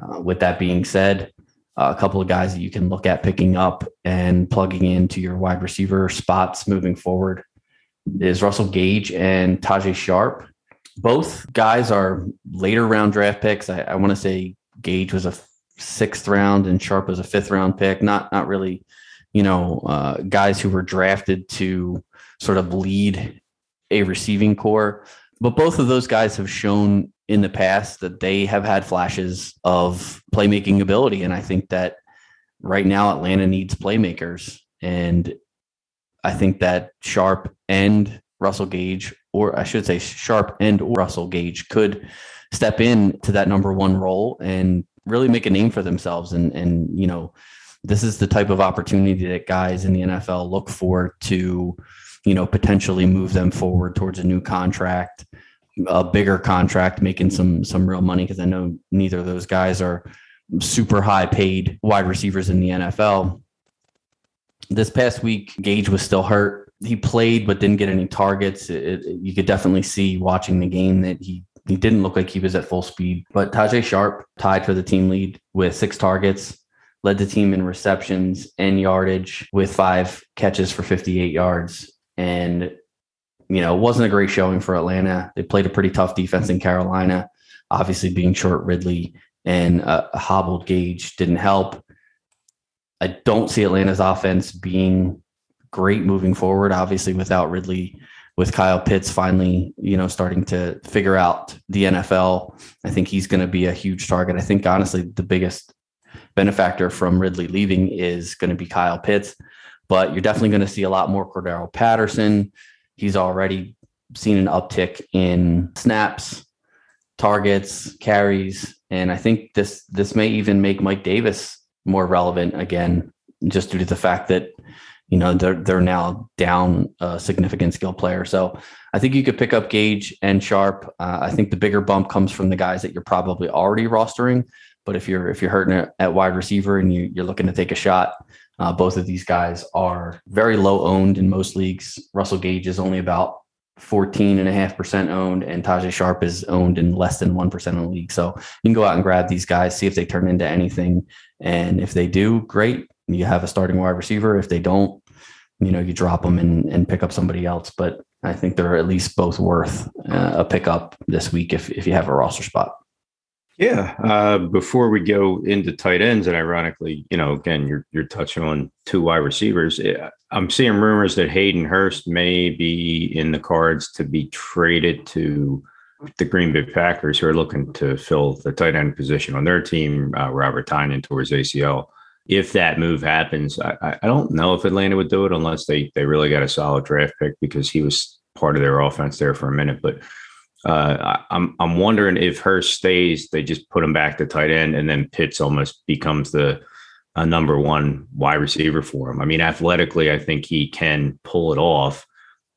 Uh, with that being said, a couple of guys that you can look at picking up and plugging into your wide receiver spots moving forward is Russell Gage and Tajae Sharpe. Both guys are later round draft picks. I, I want to say Gage was a sixth round and Sharpe was a fifth round pick. Not not really, you know, uh, guys who were drafted to sort of lead a receiving corps. But both of those guys have shown in the past that they have had flashes of playmaking ability. And I think that right now Atlanta needs playmakers. And I think that Sharpe and Russell Gage, or I should say Sharpe and Russell Gage could step in to that number one role and really make a name for themselves. And and you know, this is the type of opportunity that guys in the NFL look for to, you know, potentially move them forward towards a new contract a bigger contract, making some some real money because I know neither of those guys are super high paid wide receivers in the NFL. This past week, Gage was still hurt. He played but didn't get any targets. It, it, you could definitely see watching the game that he he didn't look like he was at full speed. But Tajae Sharpe tied for the team lead with six targets, led the team in receptions and yardage with five catches for 58 yards. And you know, it wasn't a great showing for Atlanta. They played a pretty tough defense in Carolina. Obviously, being short Ridley and a, a hobbled Gage didn't help. I don't see Atlanta's offense being great moving forward. Obviously, without Ridley, with Kyle Pitts finally, you know, starting to figure out the NFL, I think he's going to be a huge target. I think honestly, the biggest benefactor from Ridley leaving is going to be Kyle Pitts, but you're definitely going to see a lot more Cordarrelle Patterson. He's already seen an uptick in snaps, targets, carries, and I think this this may even make Mike Davis more relevant again, just due to the fact that you know they're they're now down a significant skill player. So I think you could pick up Gage and Sharpe. Uh, I think the bigger bump comes from the guys that you're probably already rostering. But if you're if you're hurting at, wide receiver and you, you're looking to take a shot, uh, both of these guys are very low owned in most leagues. Russell Gage is only about 14.5% owned, and Tajae Sharpe is owned in less than 1% of the league. So you can go out and grab these guys, see if they turn into anything. And if they do, great. You have a starting wide receiver. If they don't, you know, you drop them and, and pick up somebody else. But I think they're at least both worth uh, a pickup this week if, if you have a roster spot. Yeah. Uh, before we go into tight ends, and ironically, you know, again, you're you're touching on two wide receivers. I'm seeing rumors that Hayden Hurst may be in the cards to be traded to the Green Bay Packers, who are looking to fill the tight end position on their team. Uh, Robert Tonyan towards ACL. If that move happens, I, I don't know if Atlanta would do it unless they they really got a solid draft pick because he was part of their offense there for a minute, but uh, I'm I'm wondering if Hurst stays, they just put him back to tight end, and then Pitts almost becomes the number one wide receiver for him. I mean, athletically, I think he can pull it off,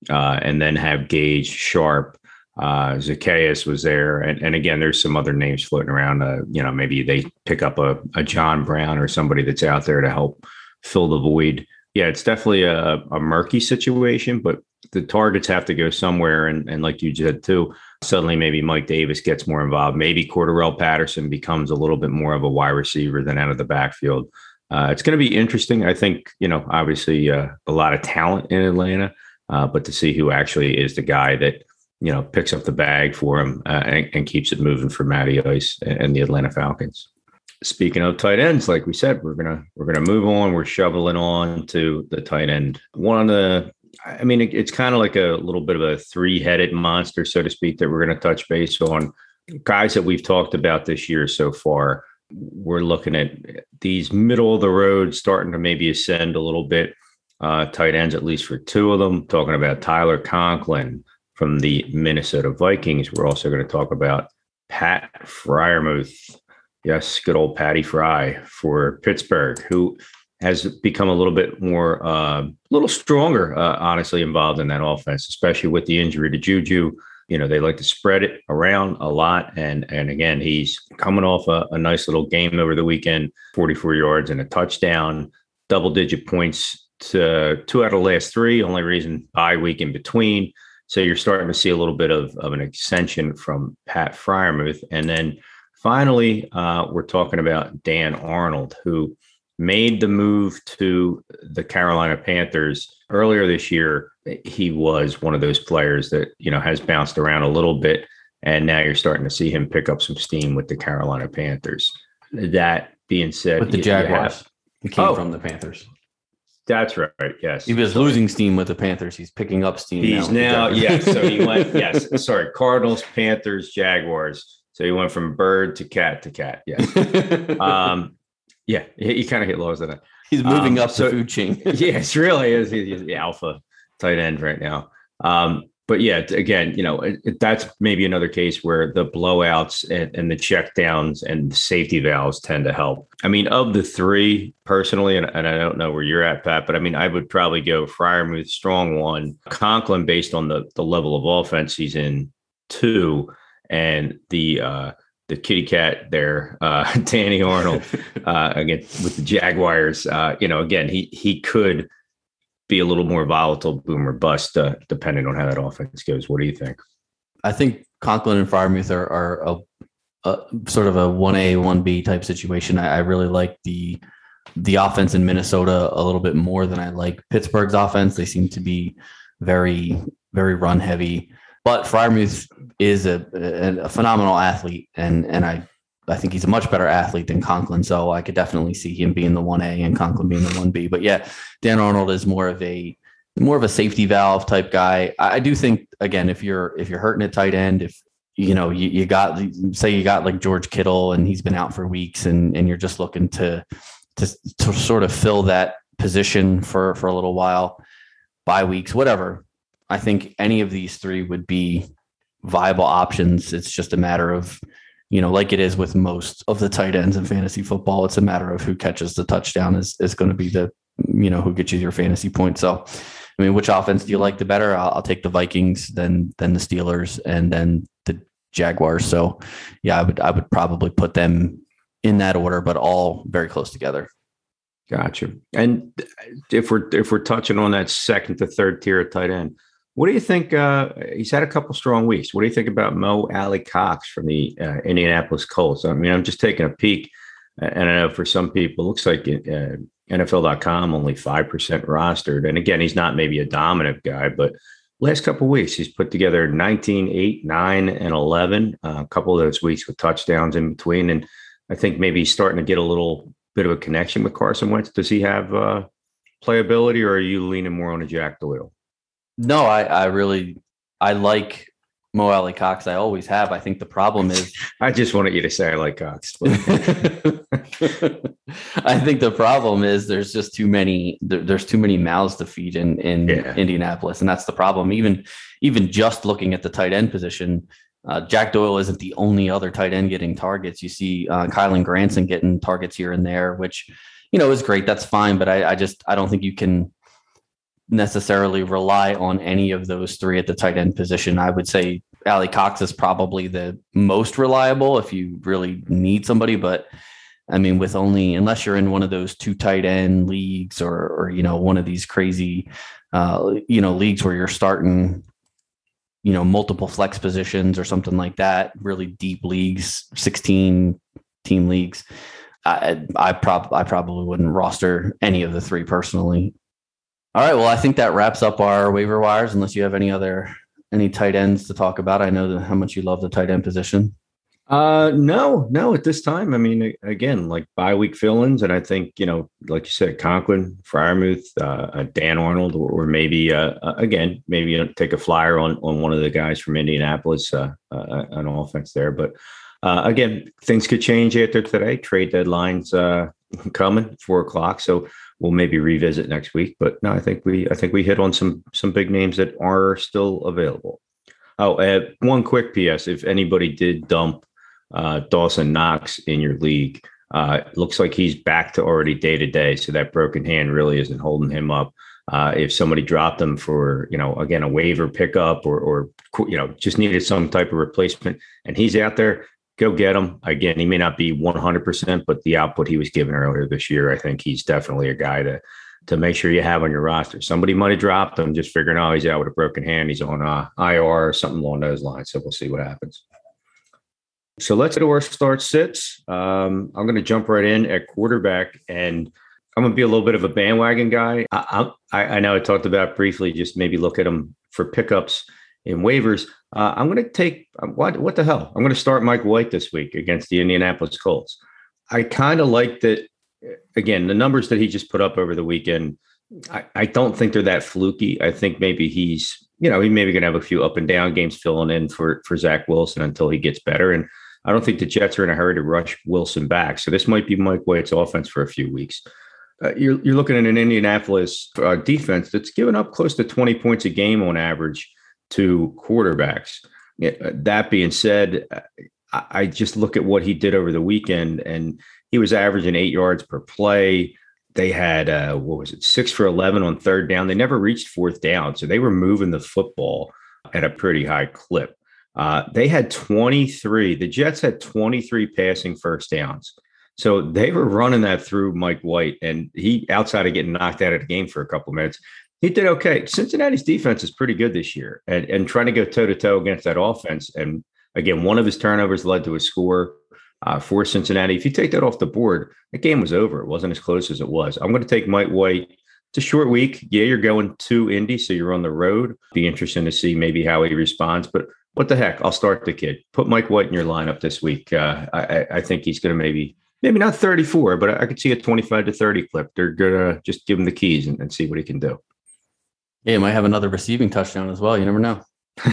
uh, and then have Gage, Sharpe, uh, Zaccheaus was there, and, and again, there's some other names floating around. Uh, you know, maybe they pick up a, a John Brown or somebody that's out there to help fill the void. Yeah, it's definitely a, a murky situation, but the targets have to go somewhere, and and like you said too suddenly maybe Mike Davis gets more involved. Maybe Cordarrelle Patterson becomes a little bit more of a wide receiver than out of the backfield. Uh, it's going to be interesting. I think, you know, obviously uh, a lot of talent in Atlanta, uh, but to see who actually is the guy that, you know, picks up the bag for him uh, and, and, keeps it moving for Matty Ice and the Atlanta Falcons. Speaking of tight ends, like we said, we're gonna we're gonna move on. We're shoveling on to the tight end. One of the I mean, it, it's kind of like a little bit of a three headed monster, so to speak, that we're going to touch base on. Guys that we've talked about this year so far, we're looking at these middle of the road starting to maybe ascend a little bit. Uh, tight ends, at least for two of them. Talking about Tyler Conklin from the Minnesota Vikings. We're also going to talk about Pat Freiermuth. Yes, good old Patty Fry for Pittsburgh, who has become a little bit more, uh, a little stronger, uh, honestly, involved in that offense, especially with the injury to Juju. You know, they like to spread it around a lot. And and again, he's coming off a, a nice little game over the weekend 44 yards and a touchdown, double digit points to two out of the last three, only reason bye week in between. So you're starting to see a little bit of, of an extension from Pat Freiermuth. And then finally, uh, we're talking about Dan Arnold, who made the move to the Carolina Panthers earlier this year. He was one of those players that, you know, has bounced around a little bit. And now you're starting to see him pick up some steam with the Carolina Panthers. That being said, with the Jaguars, he came oh, from the Panthers. That's right. Yes, he was losing steam with the Panthers. He's picking up steam. He's now, now yes. So he went yes. Sorry, Cardinals, Panthers, Jaguars. So he went from bird to cat to cat. Yes. um, yeah, he, he kind of hit lower than that. He's moving um, up so, the food chain. yeah, really is. He's the alpha tight end right now. Um, but yeah, again, you know, it, it, that's maybe another case where the blowouts and, and the checkdowns and safety valves tend to help. I mean, of the three, personally, and, and, I don't know where you're at, Pat, but I mean, I would probably go Freiermuth, strong one, Conklin, based on the the level of offense he's in, two, and the uh, the kitty cat there, uh, Danny Arnold, uh, again with the Jaguars. Uh, you know, again, he he could be a little more volatile, boom or bust, uh, depending on how that offense goes. What do you think? I think Conklin and Freiermuth are, are a, a, sort of a one A one B type situation. I, I really like the the offense in Minnesota a little bit more than I like Pittsburgh's offense. They seem to be very very run heavy. But Freiermuth is a, a, a phenomenal athlete, and and I I think he's a much better athlete than Conklin. So I could definitely see him being the one A and Conklin being the one B. But yeah, Dan Arnold is more of a more of a safety valve type guy. I do think again, if you're if you're hurting at tight end, if you know you, you got say you got like George Kittle and he's been out for weeks and and you're just looking to to to sort of fill that position for for a little while, bye weeks, whatever. I think any of these three would be viable options. It's just a matter of you know, like it is with most of the tight ends in fantasy football, it's a matter of who catches the touchdown is is going to be the, you know, who gets you your fantasy points. So, I mean, which offense do you like the better? I'll, I'll take the Vikings, then then the Steelers, and then the Jaguars. So, yeah, I would I would probably put them in that order, but all very close together. Gotcha. And if we're if we're touching on that second to third tier of tight end, what do you think? Uh, he's had a couple strong weeks. What do you think about Mo Alie-Cox from the uh, Indianapolis Colts? I mean, I'm just taking a peek, and I know for some people, it looks like uh, NFL.com only five percent rostered. And again, he's not maybe a dominant guy, but last couple weeks he's put together 19, 8, 9, and 11. Uh, a couple of those weeks with touchdowns in between, and I think maybe he's starting to get a little bit of a connection with Carson Wentz. Does he have uh, playability, or are you leaning more on a Jack Doyle? No, I, I really I like Mo Alie-Cox. I always have. I think the problem is I just wanted you to say I like Cox. But... I think the problem is there's just too many there, there's too many mouths to feed in in yeah. Indianapolis, and that's the problem. Even even just looking at the tight end position, uh, Jack Doyle isn't the only other tight end getting targets. You see uh, Kylen Granson getting targets here and there, which you know is great. That's fine, but I, I just I don't think you can necessarily rely on any of those three at the tight end position. I would say Alie-Cox is probably the most reliable if you really need somebody, but I mean, with only unless you're in one of those two tight end leagues or or you know one of these crazy uh, you know leagues where you're starting you know multiple flex positions or something like that, really deep leagues, 16 team leagues. I I, prob- I probably wouldn't roster any of the three personally. All right. Well, I think that wraps up our waiver wires. Unless you have any other any tight ends to talk about, I know how much you love the tight end position. Uh, no, no. At this time, I mean, again, like bye week fill-ins, and I think you know, like you said, Conklin, Freiermuth, uh, uh Dan Arnold, or, or maybe uh, uh again, maybe you know, take a flyer on on one of the guys from Indianapolis, uh, uh an offense there. But uh, again, things could change after today. Trade deadlines uh, coming four o'clock, so we'll maybe revisit next week. But no, I think we I think we hit on some some big names that are still available. Oh, uh, one quick PS: if anybody did dump uh, Dawson Knox in your league, uh, looks like he's back to already day to day. So that broken hand really isn't holding him up. Uh, if somebody dropped him for, you know, again, a waiver pickup or, or, you know, just needed some type of replacement and he's out there, go get him. Again, he may not be 100%, but the output he was given earlier this year, I think he's definitely a guy to to make sure you have on your roster. Somebody might have dropped him just figuring, oh, he's out with a broken hand. He's on uh, IR or something along those lines. So we'll see what happens. So let's do our start sits. Um, I'm going to jump right in at quarterback, and I'm going to be a little bit of a bandwagon guy. I, I, I know I talked about briefly, just maybe look at him for pickups in waivers. Uh, I'm going to take what what the hell? I'm going to start Mike White this week against the Indianapolis Colts. I kind of like that. Again, the numbers that he just put up over the weekend, I, I don't think they're that fluky. I think maybe he's, you know, he maybe going to have a few up and down games filling in for for Zach Wilson until he gets better. And I don't think the Jets are in a hurry to rush Wilson back. So this might be Mike White's offense for a few weeks. Uh, you're, you're looking at an Indianapolis uh, defense that's given up close to 20 points a game on average to quarterbacks. That being said, I just look at what he did over the weekend, and he was averaging eight yards per play. They had uh, what was it, six for eleven on third down. They never reached fourth down, so they were moving the football at a pretty high clip. Uh, they had 23. The Jets had 23 passing first downs. So they were running that through Mike White, and he, outside of getting knocked out of the game for a couple of minutes, he did okay. Cincinnati's defense is pretty good this year, and and trying to go toe to toe against that offense. And again, one of his turnovers led to a score uh, for Cincinnati. If you take that off the board, the game was over. It wasn't as close as it was. I'm going to take Mike White it's a short week. Yeah, you're going to Indy, so you're on the road. Be interesting to see maybe how he responds. But what the heck? I'll start the kid. Put Mike White in your lineup this week. Uh, I, I think he's going to maybe maybe not 34, but I could see a 25 to 30 clip. They're gonna just give him the keys and, and see what he can do. Yeah, he might have another receiving touchdown as well. You never know.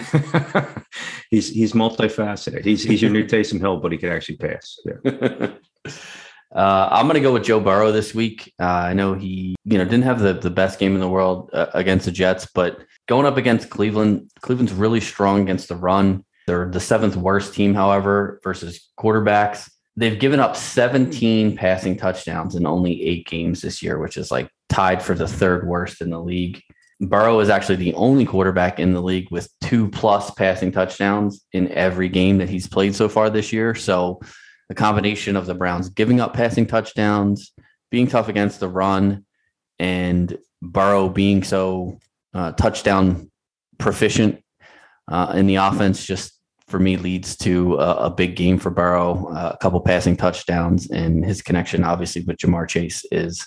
he's he's multifaceted. He's he's your new Taysom Hill, but he can actually pass. Yeah. Uh, I'm going to go with Joe Burrow this week. Uh, I know he, you know, didn't have the, the best game in the world uh, against the Jets, but going up against Cleveland, Cleveland's really strong against the run. They're the seventh worst team, however, versus quarterbacks. They've given up 17 passing touchdowns in only eight games this year, which is like tied for the third worst in the league. Burrow is actually the only quarterback in the league with two plus passing touchdowns in every game that he's played so far this year. So the combination of the Browns giving up passing touchdowns, being tough against the run, and Burrow being so uh, touchdown proficient uh, in the offense just for me leads to a, a big game for Burrow, uh, a couple passing touchdowns, and his connection obviously with Ja'Marr Chase is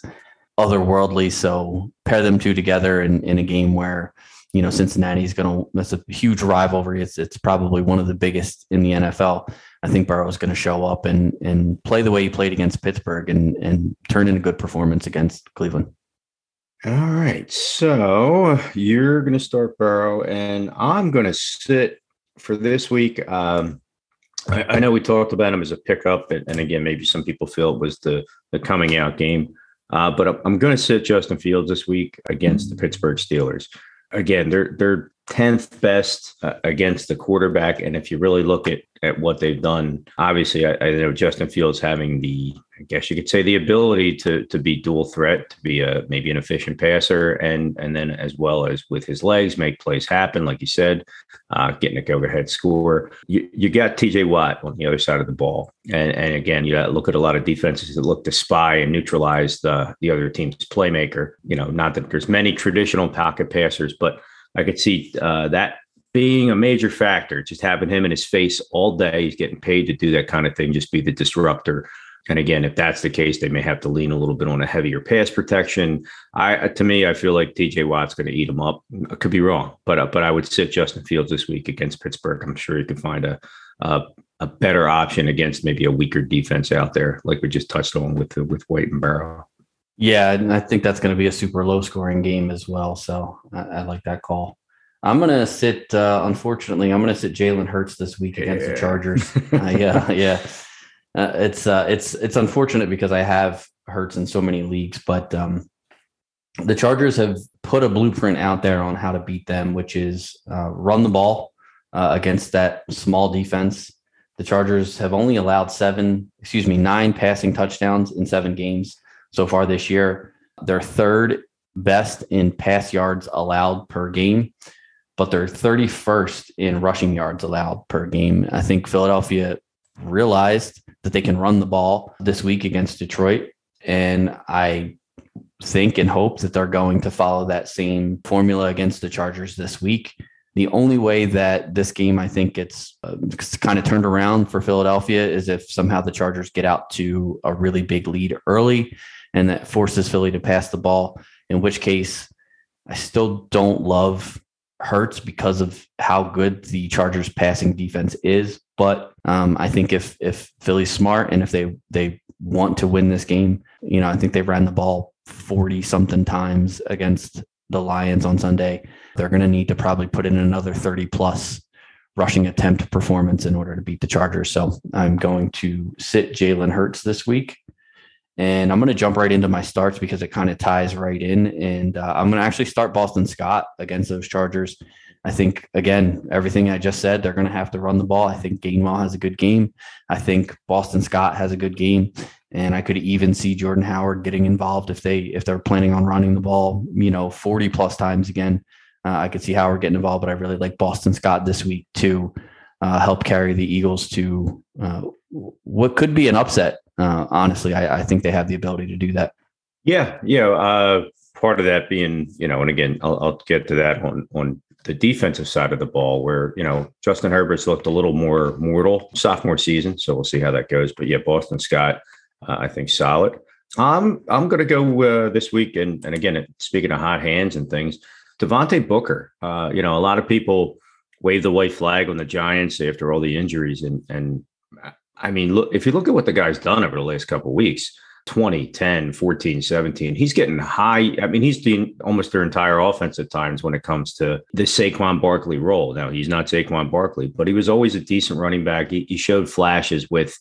otherworldly. So pair them two together in, in a game where you know Cincinnati's going to that's a huge rivalry. It's it's probably one of the biggest in the NFL. I think Burrow is going to show up and and play the way he played against Pittsburgh and and turn in a good performance against Cleveland. All right, so you're going to start Burrow, and I'm going to sit for this week. Um, I, I, know we talked about him as a pickup, and, and, again, maybe some people feel it was the the coming out game. Uh, but I'm going to sit Justin Fields this week against the Pittsburgh Steelers. Again, they're they're tenth best uh, against the quarterback, and if you really look at at what they've done, obviously, I, I know Justin Fields having the I guess you could say the ability to to be dual threat, to be a maybe an efficient passer, and and then as well as with his legs make plays happen, like you said, uh, getting a go ahead score. You you got T.J. Watt on the other side of the ball, and and again, you look at a lot of defenses that look to spy and neutralize the the other team's playmaker. You know, not that there's many traditional pocket passers, but I could see uh, that being a major factor, just having him in his face all day. He's getting paid to do that kind of thing, just be the disruptor. And again, if that's the case, they may have to lean a little bit on a heavier pass protection. I, to me, I feel like TJ Watt's going to eat him up. I could be wrong, but uh, but I would sit Justin Fields this week against Pittsburgh. I'm sure you could find a, a a better option against maybe a weaker defense out there, like we just touched on with with White and Burrow. Yeah, and I think that's going to be a super low scoring game as well. So I, I like that call. I'm gonna sit. Uh, unfortunately, I'm gonna sit Jalen Hurts this week against the Chargers. uh, yeah, yeah. Uh, it's uh, it's it's unfortunate because I have Hurts in so many leagues, but um, the Chargers have put a blueprint out there on how to beat them, which is uh, run the ball uh, against that small defense. The Chargers have only allowed seven, excuse me, nine passing touchdowns in seven games so far this year. They're third best in pass yards allowed per game, but they're 31st in rushing yards allowed per game. I think Philadelphia realized that they can run the ball this week against Detroit. And I think and hope that they're going to follow that same formula against the Chargers this week. The only way that this game, I think, gets uh, kind of turned around for Philadelphia is if somehow the Chargers get out to a really big lead early and that forces Philly to pass the ball, in which case I still don't love Hurts because of how good the Chargers passing defense is. But um, I think if if Philly's smart and if they they want to win this game, you know, I think they ran the ball 40 something times against the Lions on Sunday. They're going to need to probably put in another 30 plus rushing attempt performance in order to beat the Chargers. So I'm going to sit Jalen Hurts this week. And I'm going to jump right into my starts because it kind of ties right in. And uh, I'm going to actually start Boston Scott against those Chargers. I think, again, everything I just said, they're going to have to run the ball. I think Gainwell has a good game. I think Boston Scott has a good game. And I could even see Jordan Howard getting involved if they if they're planning on running the ball, you know, 40 plus times again. Uh, I could see Howard getting involved, but I really like Boston Scott this week to uh, help carry the Eagles to uh, what could be an upset uh, honestly, I, I, think they have the ability to do that. Yeah, yeah. Uh, part of that being, you know, and again, I'll, I'll, get to that on on the defensive side of the ball, where you know Justin Herbert's looked a little more mortal sophomore season, so we'll see how that goes. But yeah, Boston Scott, uh, I think solid. I'm I'm going to go uh, this week, and and again, speaking of hot hands and things, Devontae Booker. Uh, you know, a lot of people wave the white flag on the Giants after all the injuries, and and I mean, look if you look at what the guy's done over the last couple weeks. 20, 10, 14, 17. He's getting high. I mean, he's doing almost their entire offense at times when it comes to the Saquon Barkley role. Now, he's not Saquon Barkley, but he was always a decent running back. He, he showed flashes with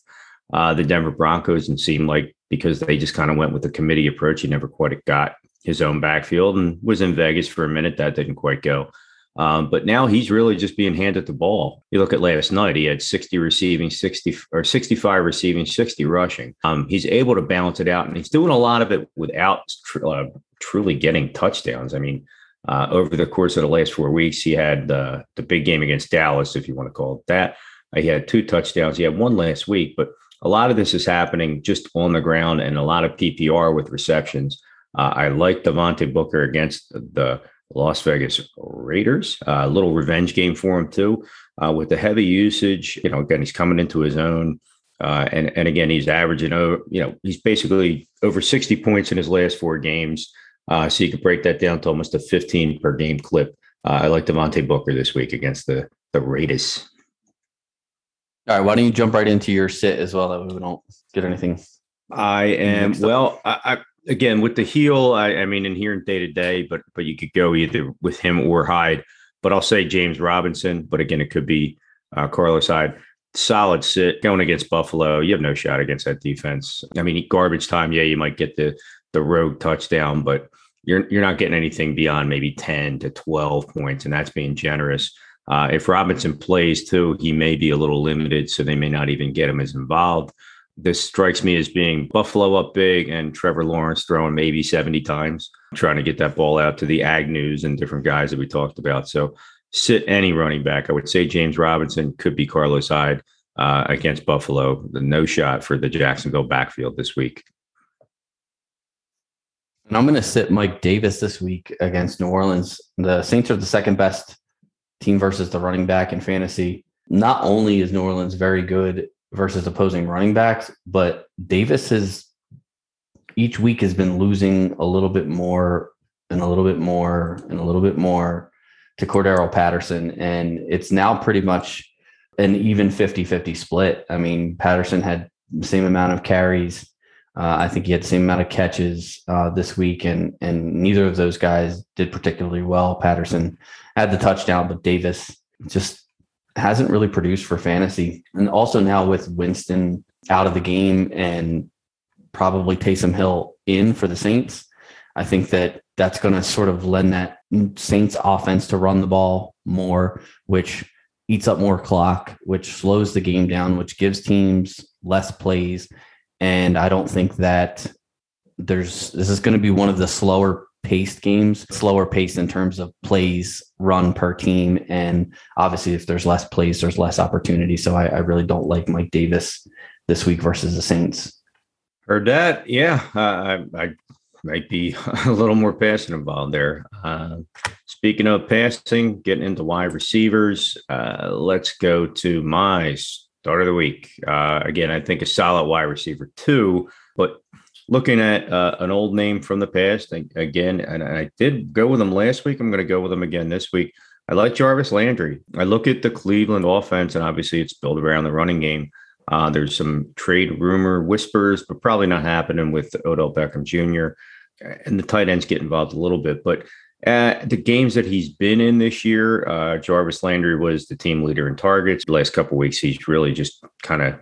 uh, the Denver Broncos and seemed like because they just kind of went with the committee approach. He never quite got his own backfield and was in Vegas for a minute. That didn't quite go. Um, but now he's really just being handed the ball. You look at last night; he had 60 receiving, 60 or 65 receiving, 60 rushing. Um, he's able to balance it out, and he's doing a lot of it without tr- uh, truly getting touchdowns. I mean, uh, over the course of the last four weeks, he had uh, the big game against Dallas, if you want to call it that. he had two touchdowns. He had one last week, but a lot of this is happening just on the ground and a lot of PPR with receptions. Uh, I like Devontae Booker against the Las Vegas Raiders. Uh, a little revenge game for him too, uh, with the heavy usage. You know, again, he's coming into his own, uh, and and again, he's averaging over. You know, he's basically over sixty points in his last four games. Uh, so you can break that down to almost a fifteen per game clip. Uh, I like Devontae Booker this week against the the Raiders. All right, why don't you jump right into your sit as well? That we don't get anything. I am well. I, I, again with the heel. I, I mean, in here in day to day, but but you could go either with him or Hyde. But I'll say James Robinson. But again, it could be uh, Carlos Hyde. Solid sit going against Buffalo. You have no shot against that defense. I mean, garbage time. Yeah, you might get the the rogue touchdown, but you're you're not getting anything beyond maybe ten to twelve points, and that's being generous. Uh, if Robinson plays too, he may be a little limited, so they may not even get him as involved. This strikes me as being Buffalo up big and Trevor Lawrence throwing maybe 70 times, trying to get that ball out to the Agnews and different guys that we talked about. So sit any running back. I would say James Robinson could be Carlos Hyde uh, against Buffalo. The no shot for the Jacksonville backfield this week. And I'm going to sit Mike Davis this week against New Orleans. The Saints are the second best team versus the running back in fantasy. Not only is New Orleans very good versus opposing running backs, but Davis has each week has been losing a little bit more and a little bit more and a little bit more to Cordarrelle Patterson. And it's now pretty much an even 50 50 split. I mean, Patterson had the same amount of carries. Uh, I think he had the same amount of catches uh, this week, and and neither of those guys did particularly well. Patterson had the touchdown, but Davis just hasn't really produced for fantasy. And also now with Winston out of the game and probably Taysom Hill in for the Saints, I think that that's going to sort of lend that Saints offense to run the ball more, which eats up more clock, which slows the game down, which gives teams less plays. And I don't think that there's this is going to be one of the slower paced games, slower pace in terms of plays run per team. And obviously, if there's less plays, there's less opportunity. So I, I really don't like Mike Davis this week versus the Saints. Heard that. Yeah. Uh, I, I might be a little more passing involved there. Uh, speaking of passing, getting into wide receivers, uh, let's go to my start of the week. Uh, again, I think a solid wide receiver too, but looking at uh, an old name from the past again, and I did go with him last week. I'm going to go with him again this week. I like Jarvis Landry. I look at the Cleveland offense, and obviously it's built around the running game. Uh, there's some trade rumor whispers, but probably not happening with Odell Beckham Jr. And the tight ends get involved a little bit. But uh, the games that he's been in this year, uh, Jarvis Landry was the team leader in targets. The last couple weeks, he's really just kind of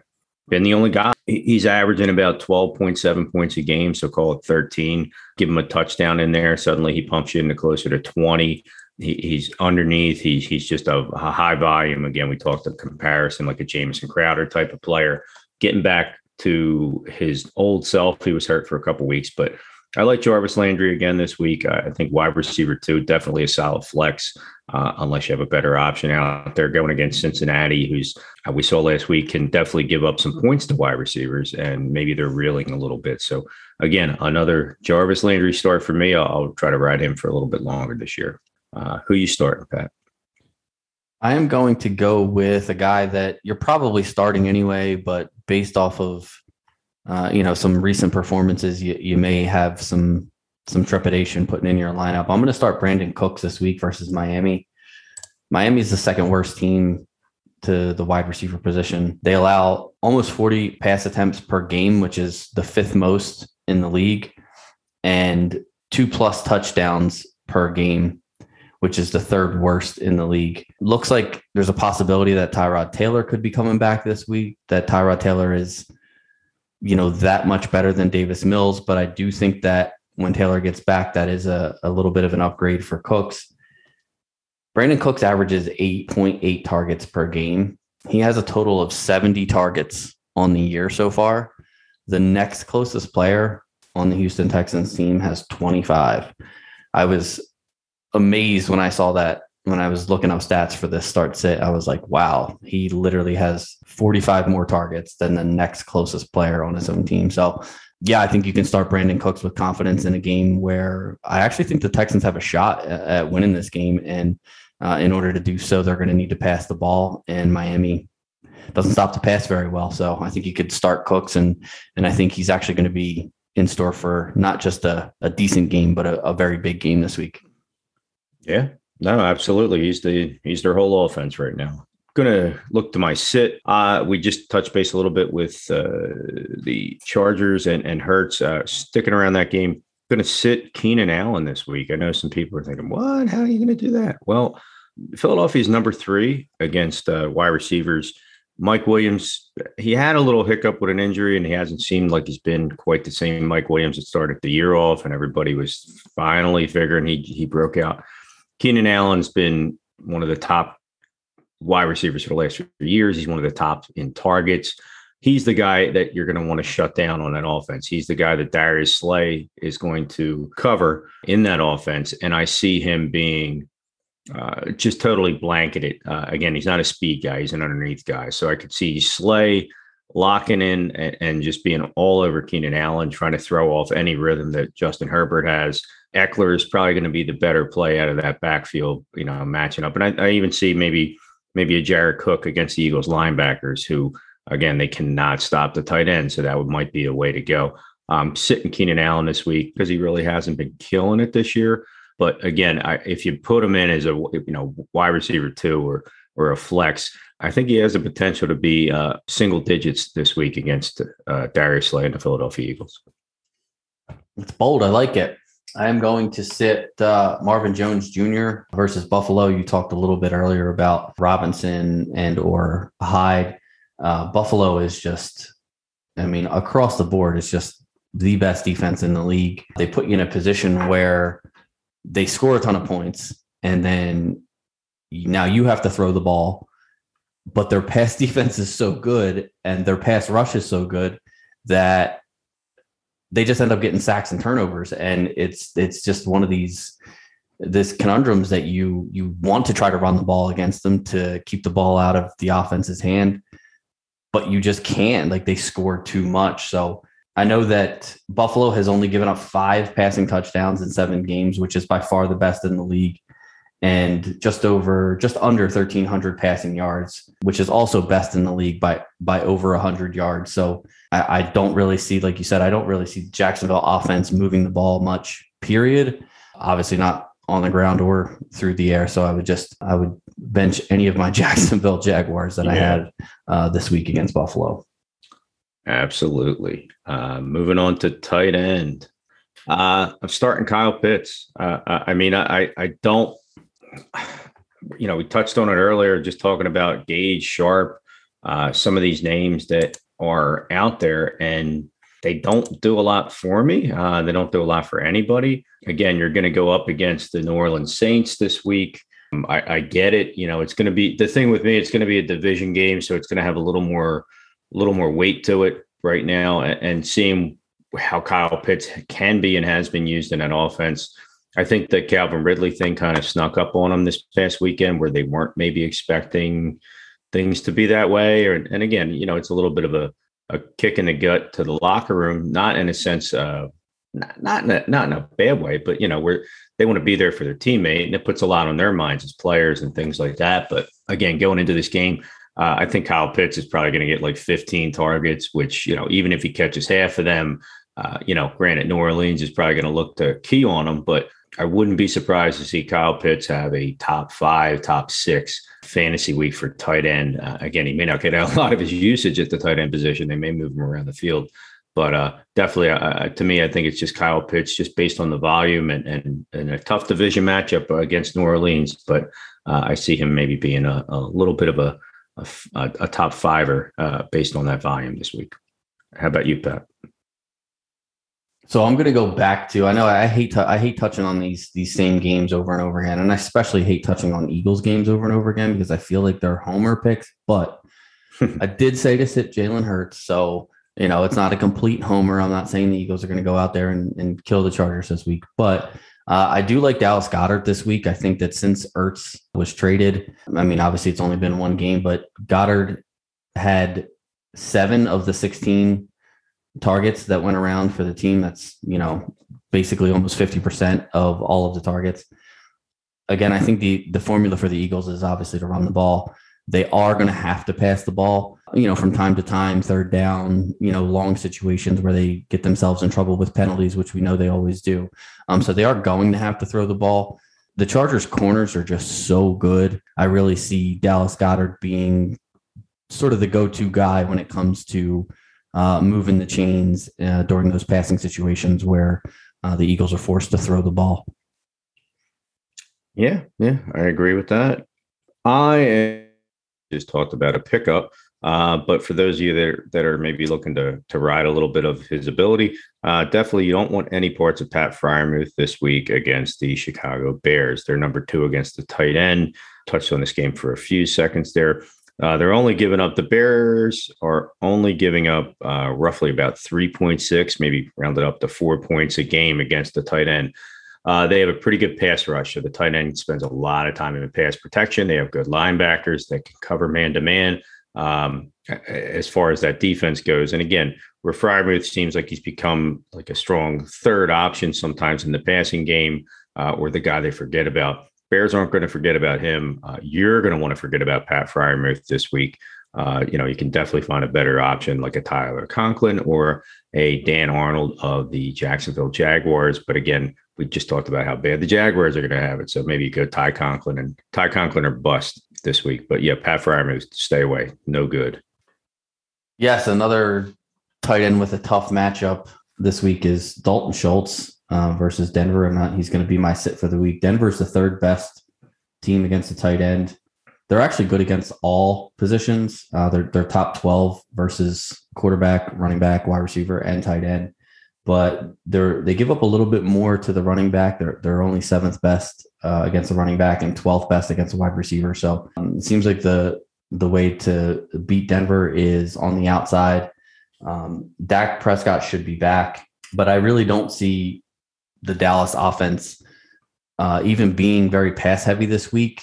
been the only guy. He's averaging about 12.7 points a game, so call it 13. Give him a touchdown in there. Suddenly he pumps you into closer to 20. He, he's underneath. He, he's just a, a, high volume. Again, we talked a comparison like a Jamison Crowder type of player. Getting back to his old self, he was hurt for a couple weeks, but I like Jarvis Landry again this week. I think wide receiver two, definitely a solid flex, uh, unless you have a better option out there going against Cincinnati, who's uh, we saw last week can definitely give up some points to wide receivers, and maybe they're reeling a little bit. So again, another Jarvis Landry start for me. I'll, I'll try to ride him for a little bit longer this year. Uh, who you starting, Pat? I am going to go with a guy that you're probably starting anyway, but based off of uh, you know, some recent performances, you, you may have some some trepidation putting in your lineup. I'm going to start Brandin Cooks this week versus Miami. Miami is the second worst team to the wide receiver position. They allow almost 40 pass attempts per game, which is the fifth most in the league, and two plus touchdowns per game, which is the third worst in the league. Looks like there's a possibility that Tyrod Taylor could be coming back this week, that Tyrod Taylor is, you know, that much better than Davis Mills. But I do think that when Taylor gets back, that is a, a little bit of an upgrade for Cooks. Brandin Cooks averages 8.8 targets per game. He has a total of 70 targets on the year so far. The next closest player on the Houston Texans team has 25. I was amazed when I saw that when I was looking up stats for this start sit. I was like, wow, he literally has 45 more targets than the next closest player on his own team. So, yeah, I think you can start Brandin Cooks with confidence in a game where I actually think the Texans have a shot at, winning this game. And uh, in order to do so, they're going to need to pass the ball. And Miami doesn't stop to pass very well. So I think you could start Cooks, and and I think he's actually going to be in store for not just a, a decent game, but a, a very big game this week. Yeah, no, absolutely. He's the he's their whole offense right now. Gonna look to my sit. Uh, we just touched base a little bit with uh, the Chargers and and Hurts uh, sticking around that game. Gonna sit Keenan Allen this week. I know some people are thinking, "What? How are you gonna do that?" Well, Philadelphia's number three against uh, wide receivers. Mike Williams, he had a little hiccup with an injury, and he hasn't seemed like he's been quite the same Mike Williams that started the year off, and everybody was finally figuring he he broke out. Keenan Allen's been one of the top wide receivers for the last few years. He's one of the top in targets. He's the guy that you're going to want to shut down on that offense. He's the guy that Darius Slay is going to cover in that offense. And I see him being uh, just totally blanketed. Uh, again, he's not a speed guy; he's an underneath guy. So I could see Slay locking in and, and, just being all over Keenan Allen, trying to throw off any rhythm that Justin Herbert has. Ekeler is probably going to be the better play out of that backfield, you know, matching up. And I, I even see maybe maybe a Jared Cook against the Eagles linebackers, who again they cannot stop the tight end, so that would might be a way to go. Um, sitting Keenan Allen this week because he really hasn't been killing it this year. But again, I, if you put him in as a you know wide receiver two or or a flex, I think he has the potential to be uh, single digits this week against uh, Darius Slay and the Philadelphia Eagles. It's bold. I like it. I am going to sit uh, Marvin Jones Jr. versus Buffalo. You talked a little bit earlier about Robinson and or Hyde. Uh, Buffalo is just, I mean, across the board, it's just the best defense in the league. They put you in a position where they score a ton of points and then now you have to throw the ball but their pass defense is so good and their pass rush is so good that they just end up getting sacks and turnovers. And it's it's just one of these this conundrums that you you want to try to run the ball against them to keep the ball out of the offense's hand but you just can't. Like they score too much. So I know that Buffalo has only given up five passing touchdowns in seven games, which is by far the best in the league, and just over, just under 1,300 passing yards, which is also best in the league by by over 100 yards. So I, I don't really see, like you said, I don't really see Jacksonville offense moving the ball much. Period. Obviously not on the ground or through the air. So I would just I would bench any of my Jacksonville Jaguars that yeah. I had uh, this week against Buffalo. Absolutely. Uh, moving on to tight end. Uh, I'm starting Kyle Pitts. Uh, I mean, I, I don't, you know, we touched on it earlier, just talking about Gage Sharpe, uh, some of these names that are out there and they don't do a lot for me. Uh, they don't do a lot for anybody. Again, you're going to go up against the New Orleans Saints this week. Um, I, I get it. You know, it's going to be the thing with me, it's going to be a division game. So it's going to have a little more a little more weight to it right now and, and seeing how Kyle Pitts can be and has been used in an offense. I think the Calvin Ridley thing kind of snuck up on them this past weekend where they weren't maybe expecting things to be that way. Or, and again, you know, it's a little bit of a, a kick in the gut to the locker room, not in a sense, not, not in a, not in a bad way, but you know, where they want to be there for their teammate and it puts a lot on their minds as players and things like that. But again, going into this game, Uh, I think Kyle Pitts is probably going to get like 15 targets, which, you know, even if he catches half of them, uh, you know, granted, New Orleans is probably going to look to key on him, but I wouldn't be surprised to see Kyle Pitts have a top five, top six fantasy week for tight end. Uh, again, he may not get a lot of his usage at the tight end position. They may move him around the field, but uh, definitely, uh, to me, I think it's just Kyle Pitts, just based on the volume and and, and a tough division matchup against New Orleans. But uh, I see him maybe being a, a little bit of a a, a top fiver uh, based on that volume this week. How about you, Pat? So I'm going to go back to. I know I hate I hate touching on these these same games over and over again, and I especially hate touching on Eagles games over and over again because I feel like they're homer picks. But I did say to sit Jalen Hurts, so you know it's not a complete homer. I'm not saying the Eagles are going to go out there and, and kill the Chargers this week, but uh, I do like Dallas Goedert this week. I think that since Ertz was traded, I mean, obviously it's only been one game, but Goedert had seven of the 16 targets that went around for the team. That's, you know, basically almost 50% of all of the targets. Again, I think the the formula for the Eagles is obviously to run the ball. They are going to have to pass the ball, you know, from time to time, third down, you know, long situations where they get themselves in trouble with penalties, which we know they always do. Um, so they are going to have to throw the ball. The Chargers corners are just so good. I really see Dallas Goedert being sort of the go-to guy when it comes to uh, moving the chains uh, during those passing situations where uh, the Eagles are forced to throw the ball. Yeah, yeah, I agree with that. I just talked about a pickup, uh, but for those of you that are, that are maybe looking to to ride a little bit of his ability, uh, definitely you don't want any parts of Pat Freiermuth this week against the Chicago Bears. They're number two against the tight end. Touched on this game for a few seconds there. Uh, they're only giving up, the Bears are only giving up uh, roughly about 3.6, maybe rounded up to four points a game against the tight end. Uh, they have a pretty good pass rush. So the tight end spends a lot of time in the pass protection. They have good linebackers that can cover man to man as far as that defense goes. And again, where Freiermuth seems like he's become like a strong third option sometimes in the passing game uh, or the guy they forget about. Bears aren't going to forget about him. Uh, you're going to want to forget about Pat Freiermuth this week. Uh, you know, you can definitely find a better option like a Tyler Conklin or a Dan Arnold of the Jacksonville Jaguars. But again, we just talked about how bad the Jaguars are going to have it. So maybe you go Ty Conklin and Ty Conklin or bust this week. But yeah, Pat Freiermuth, stay away. No good. Yes, another tight end with a tough matchup this week is Dalton Schultz uh, versus Denver. I'm not. He's going to be my sit for the week. Denver's the third best team against the tight end. They're actually good against all positions. Uh, they're they're top 12 versus quarterback, running back, wide receiver, and tight end. But they're they give up a little bit more to the running back. They're they're only seventh best uh, against the running back and 12th best against the wide receiver. So um, it seems like the the way to beat Denver is on the outside. Um, Dak Prescott should be back, but I really don't see the Dallas offense uh, even being very pass heavy this week.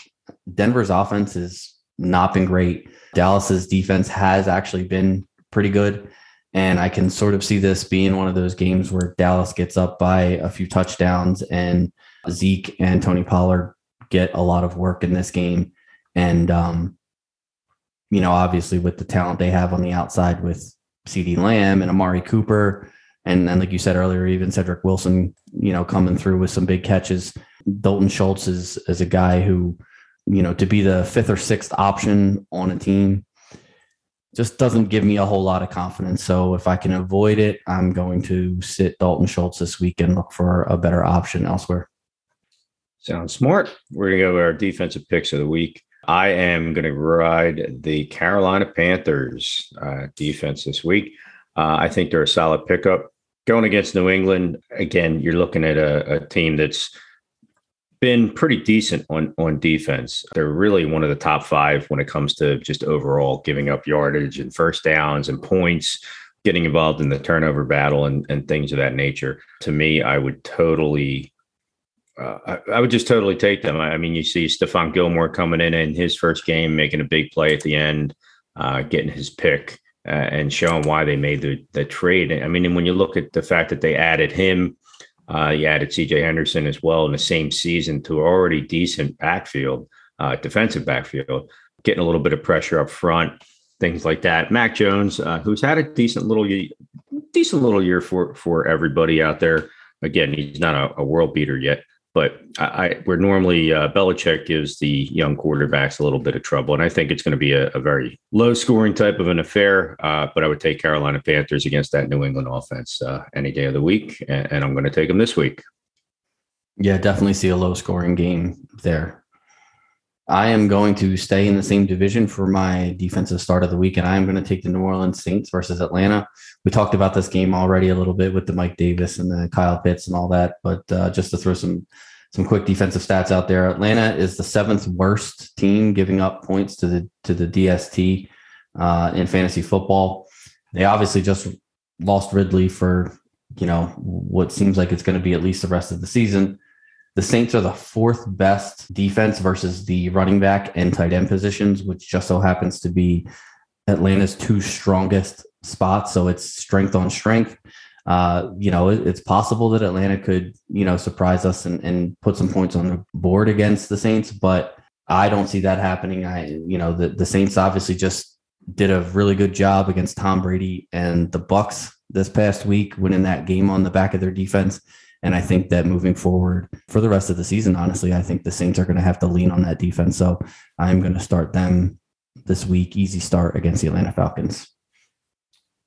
Denver's offense has not been great. Dallas's defense has actually been pretty good. And I can sort of see this being one of those games where Dallas gets up by a few touchdowns and Zeke and Tony Pollard get a lot of work in this game. And, um, you know, obviously with the talent they have on the outside with CeeDee Lamb and Amari Cooper, and and like you said earlier, even Cedric Wilson, you know, coming through with some big catches. Dalton Schultz is is a guy who, you know, to be the fifth or sixth option on a team just doesn't give me a whole lot of confidence. So if I can avoid it, I'm going to sit Dalton Schultz this week and look for a better option elsewhere. Sounds smart. We're going to go our defensive picks of the week. I am going to ride the Carolina Panthers uh, defense this week. Uh, I think they're a solid pickup going against New England, again, you're looking at a, a, team that's been pretty decent on on defense. They're really one of the top five when it comes to just overall giving up yardage and first downs and points, getting involved in the turnover battle and, and things of that nature. To me, I would totally. Uh, I, I, would just totally take them. I, I mean, you see Stephon Gilmore coming in in his first game, making a big play at the end, uh, getting his pick uh, and showing why they made the, the trade. I mean, and when you look at the fact that they added him, uh, you added CJ Henderson as well in the same season to already decent backfield, uh, defensive backfield. getting a little bit of pressure up front, things like that. Mac Jones, uh, who's had a decent little decent little year for for everybody out there. Again, he's not a, a world beater yet, but I, I where normally uh, Belichick gives the young quarterbacks a little bit of trouble, and I think it's going to be a, a, very low scoring type of an affair. Uh, but I would take Carolina Panthers against that New England offense uh, any day of the week, and, and I'm going to take them this week. Yeah, definitely see a low scoring game there. I am going to stay in the same division for my defensive start of the week, and I am going to take the New Orleans Saints versus Atlanta. We talked about this game already a little bit with the Mike Davis and the Kyle Pitts and all that, but uh, just to throw some some quick defensive stats out there, Atlanta is the seventh worst team giving up points to the to the DST uh, in fantasy football. They obviously just lost Ridley for you know what seems like it's going to be at least the rest of the season. The Saints are the fourth best defense versus the running back and tight end positions, which just so happens to be Atlanta's two strongest spots. So it's strength on strength. Uh, you know, it, it's possible that Atlanta could, you know, surprise us and, and put some points on the board against the Saints, but I don't see that happening. I, you know, the, the Saints obviously just did a really good job against Tom Brady and the Bucs this past week, winning that game on the back of their defense. And I think that moving forward for the rest of the season, honestly, I think the Saints are going to have to lean on that defense. So I'm going to start them this week. Easy start against the Atlanta Falcons.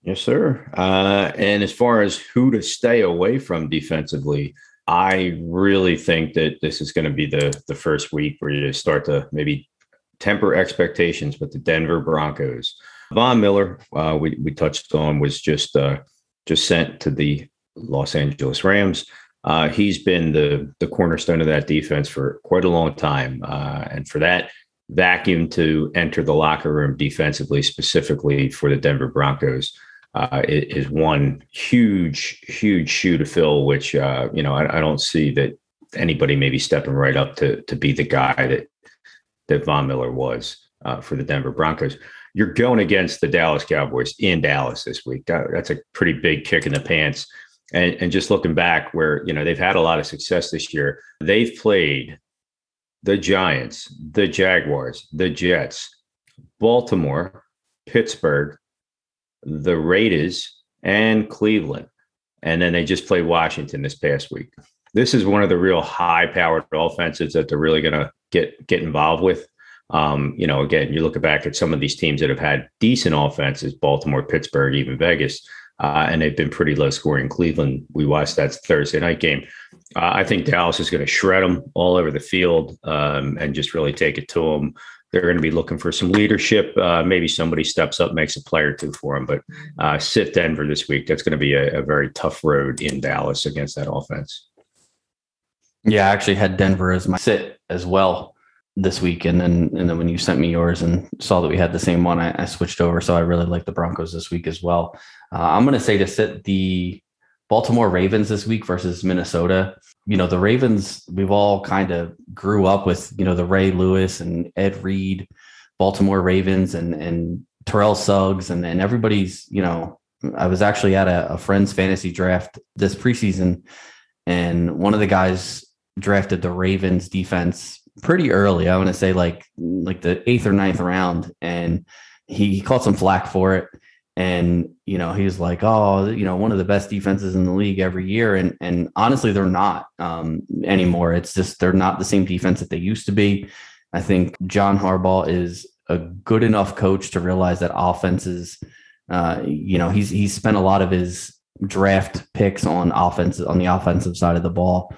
Yes, sir. Uh, and as far as who to stay away from defensively, I really think that this is going to be the the first week where you start to maybe temper expectations with the Denver Broncos. Von Miller, uh, we we touched on, was just uh, just sent to the Los Angeles Rams. Uh, he's been the the cornerstone of that defense for quite a long time, uh, and for that vacuum to enter the locker room defensively, specifically for the Denver Broncos, uh, is one huge, huge shoe to fill. Which uh, you know, I, I, don't see that anybody maybe stepping right up to to be the guy that that Von Miller was uh, for the Denver Broncos. You're going against the Dallas Cowboys in Dallas this week. That, that's a pretty big kick in the pants and, and just looking back where you know they've had a lot of success this year they've played the giants the jaguars the jets baltimore pittsburgh the raiders and cleveland. And then they just played washington this past week. This is one of the real high powered offenses that they're really going to get get involved with. Um, you know again you look back at some of these teams that have had decent offenses baltimore pittsburgh even vegas uh, and they've been pretty low scoring. Cleveland, we watched that Thursday night game. Uh, I think Dallas is going to shred them all over the field um, and just really take it to them. They're going to be looking for some leadership. Uh, maybe somebody steps up, makes a play or two for them. But uh, sit Denver this week. That's going to be a, a very tough road in Dallas against that offense. Yeah, I actually had Denver as my sit as well this week, and then and then when you sent me yours and saw that we had the same one, I, I switched over. So I really like the Broncos this week as well. Uh, I'm going to say to sit the Baltimore Ravens this week versus Minnesota. You know, the Ravens, we've all kind of grew up with, you know, the Ray Lewis and Ed Reed, Baltimore Ravens and and Terrell Suggs and, and everybody's, you know, I was actually at a, a friend's fantasy draft this preseason, and one of the guys drafted the Ravens defense pretty early. I want to say like like the eighth or ninth round, and he, he caught some flack for it. And you know, he was like, "Oh, you know, one of the best defenses in the league every year." And and honestly, they're not um, anymore. It's just they're not the same defense that they used to be. I think John Harbaugh is a good enough coach to realize that offenses, uh, you know, he's he's spent a lot of his draft picks on offense on the offensive side of the ball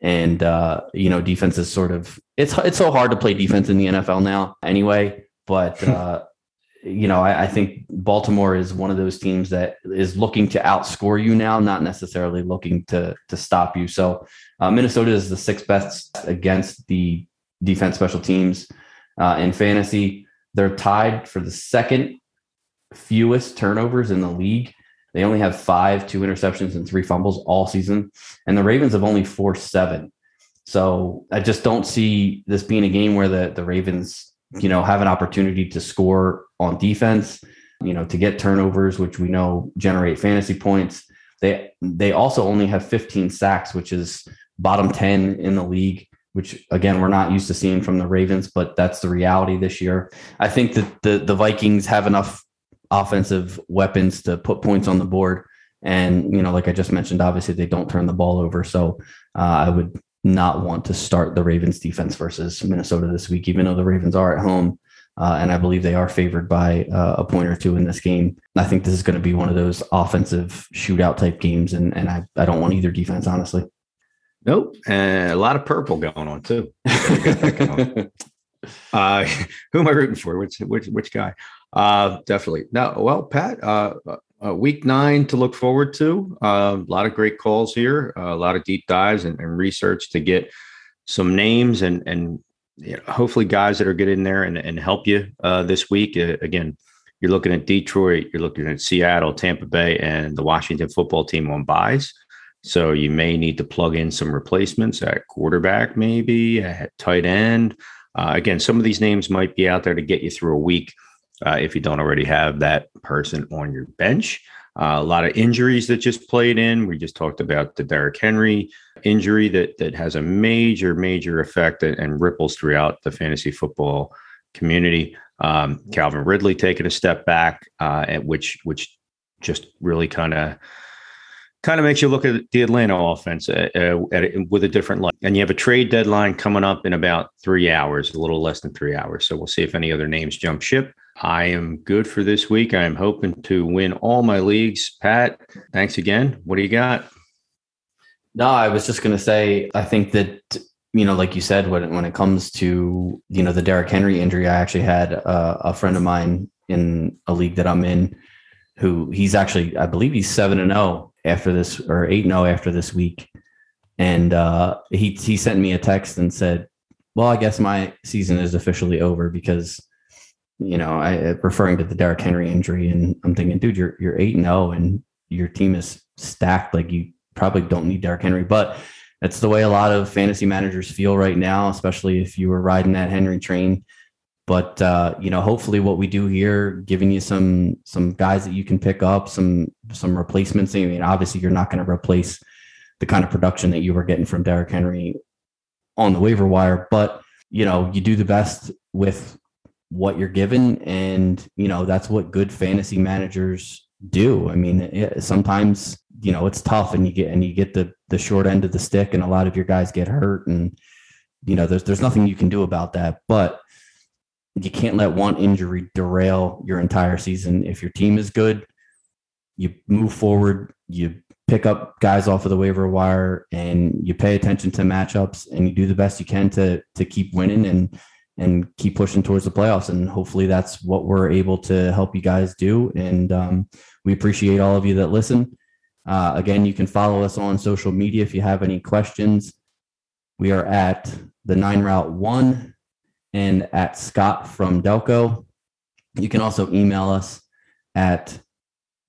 and uh, you know defense is sort of it's it's so hard to play defense in the NFL now anyway. But uh, you know, I, I, think Baltimore is one of those teams that is looking to outscore you now, not necessarily looking to to stop you. So uh, Minnesota is the sixth best against the defense special teams uh, in fantasy. They're tied for the second fewest turnovers in the league they only have five, two interceptions, and three fumbles all season. And the Ravens have only forced seven. So I just don't see this being a game where the, the Ravens, you know, have an opportunity to score on defense, you know, to get turnovers, which we know generate fantasy points. They they also only have 15 sacks, which is bottom 10 in the league. which again we're not used to seeing from the Ravens, but that's the reality this year. I think that the the Vikings have enough offensive weapons to put points on the board. And, you know, like I just mentioned, obviously they don't turn the ball over. So uh, I would not want to start the Ravens defense versus Minnesota this week, even though the Ravens are at home. Uh, and I believe they are favored by uh, a point or two in this game. I think this is going to be one of those offensive shootout type games. And, and I, I don't want either defense, honestly. Nope. And a lot of purple going on too. uh, who am I rooting for? Which, which, which guy? Uh, definitely. Now, well, Pat, uh, uh, week nine to look forward to. Uh, a lot of great calls here, uh, a lot of deep dives and, and, research to get some names and and you know, hopefully guys that are get in there and, and help you uh, this week. Uh, again, you're looking at Detroit, you're looking at Seattle, Tampa Bay, and the Washington football team on byes. So you may need to plug in some replacements at quarterback, maybe at tight end. Again, some of these names might be out there to get you through a week uh, if you don't already have that person on your bench. Uh, a lot of injuries that just played in. We just talked about the Derrick Henry injury that that has a major, major effect and, and ripples throughout the fantasy football community. Um, Calvin Ridley taking a step back, uh, at which which just really kind of kind of makes you look at the Atlanta offense uh, uh, at, at, with a different light. And you have a trade deadline coming up in about three hours, a little less than three hours. So we'll see if any other names jump ship. I am good for this week. I am hoping to win all my leagues. Pat, thanks again. What do you got? No, I was just going to say, I think that, you know, like you said, when, when it comes to, you know, the Derrick Henry injury, I actually had a, a friend of mine in a league that I'm in who he's actually, I believe he's 7 and 0 after this or 8 0 after this week. And uh, he, he sent me a text and said, well, I guess my season is officially over because you know, I referring to the Derrick Henry injury, and I'm thinking, dude, you're you're eight and zero, oh and your team is stacked. Like you probably don't need Derrick Henry, but that's the way a lot of fantasy managers feel right now, especially if you were riding that Henry train. But uh, you know, hopefully, what we do here, giving you some some guys that you can pick up, some some replacements. I mean, obviously, you're not going to replace the kind of production that you were getting from Derrick Henry on the waiver wire, but you know, you do the best with what you're given and you know that's what good fantasy managers do. I mean it, sometimes you know it's tough and you get and you get the the short end of the stick and a lot of your guys get hurt and you know there's there's nothing you can do about that. But you can't let one injury derail your entire season. If your team is good you move forward you pick up guys off of the waiver wire and you pay attention to matchups and you do the best you can to to keep winning and and keep pushing towards the playoffs. And hopefully that's what we're able to help you guys do. And um, we appreciate all of you that listen. Uh, again, you can follow us on social media if you have any questions. We are at the nine route one and at Scott from Delco. You can also email us at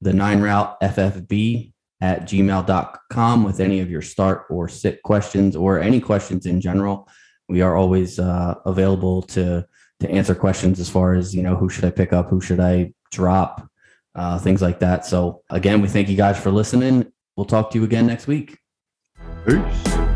the nine route FFB at gmail.com with any of your start or sit questions or any questions in general we are always uh, available to to answer questions as far as you know who should I pick up, who should I drop, uh, things like that. So again, we thank you guys for listening. We'll talk to you again next week. Peace.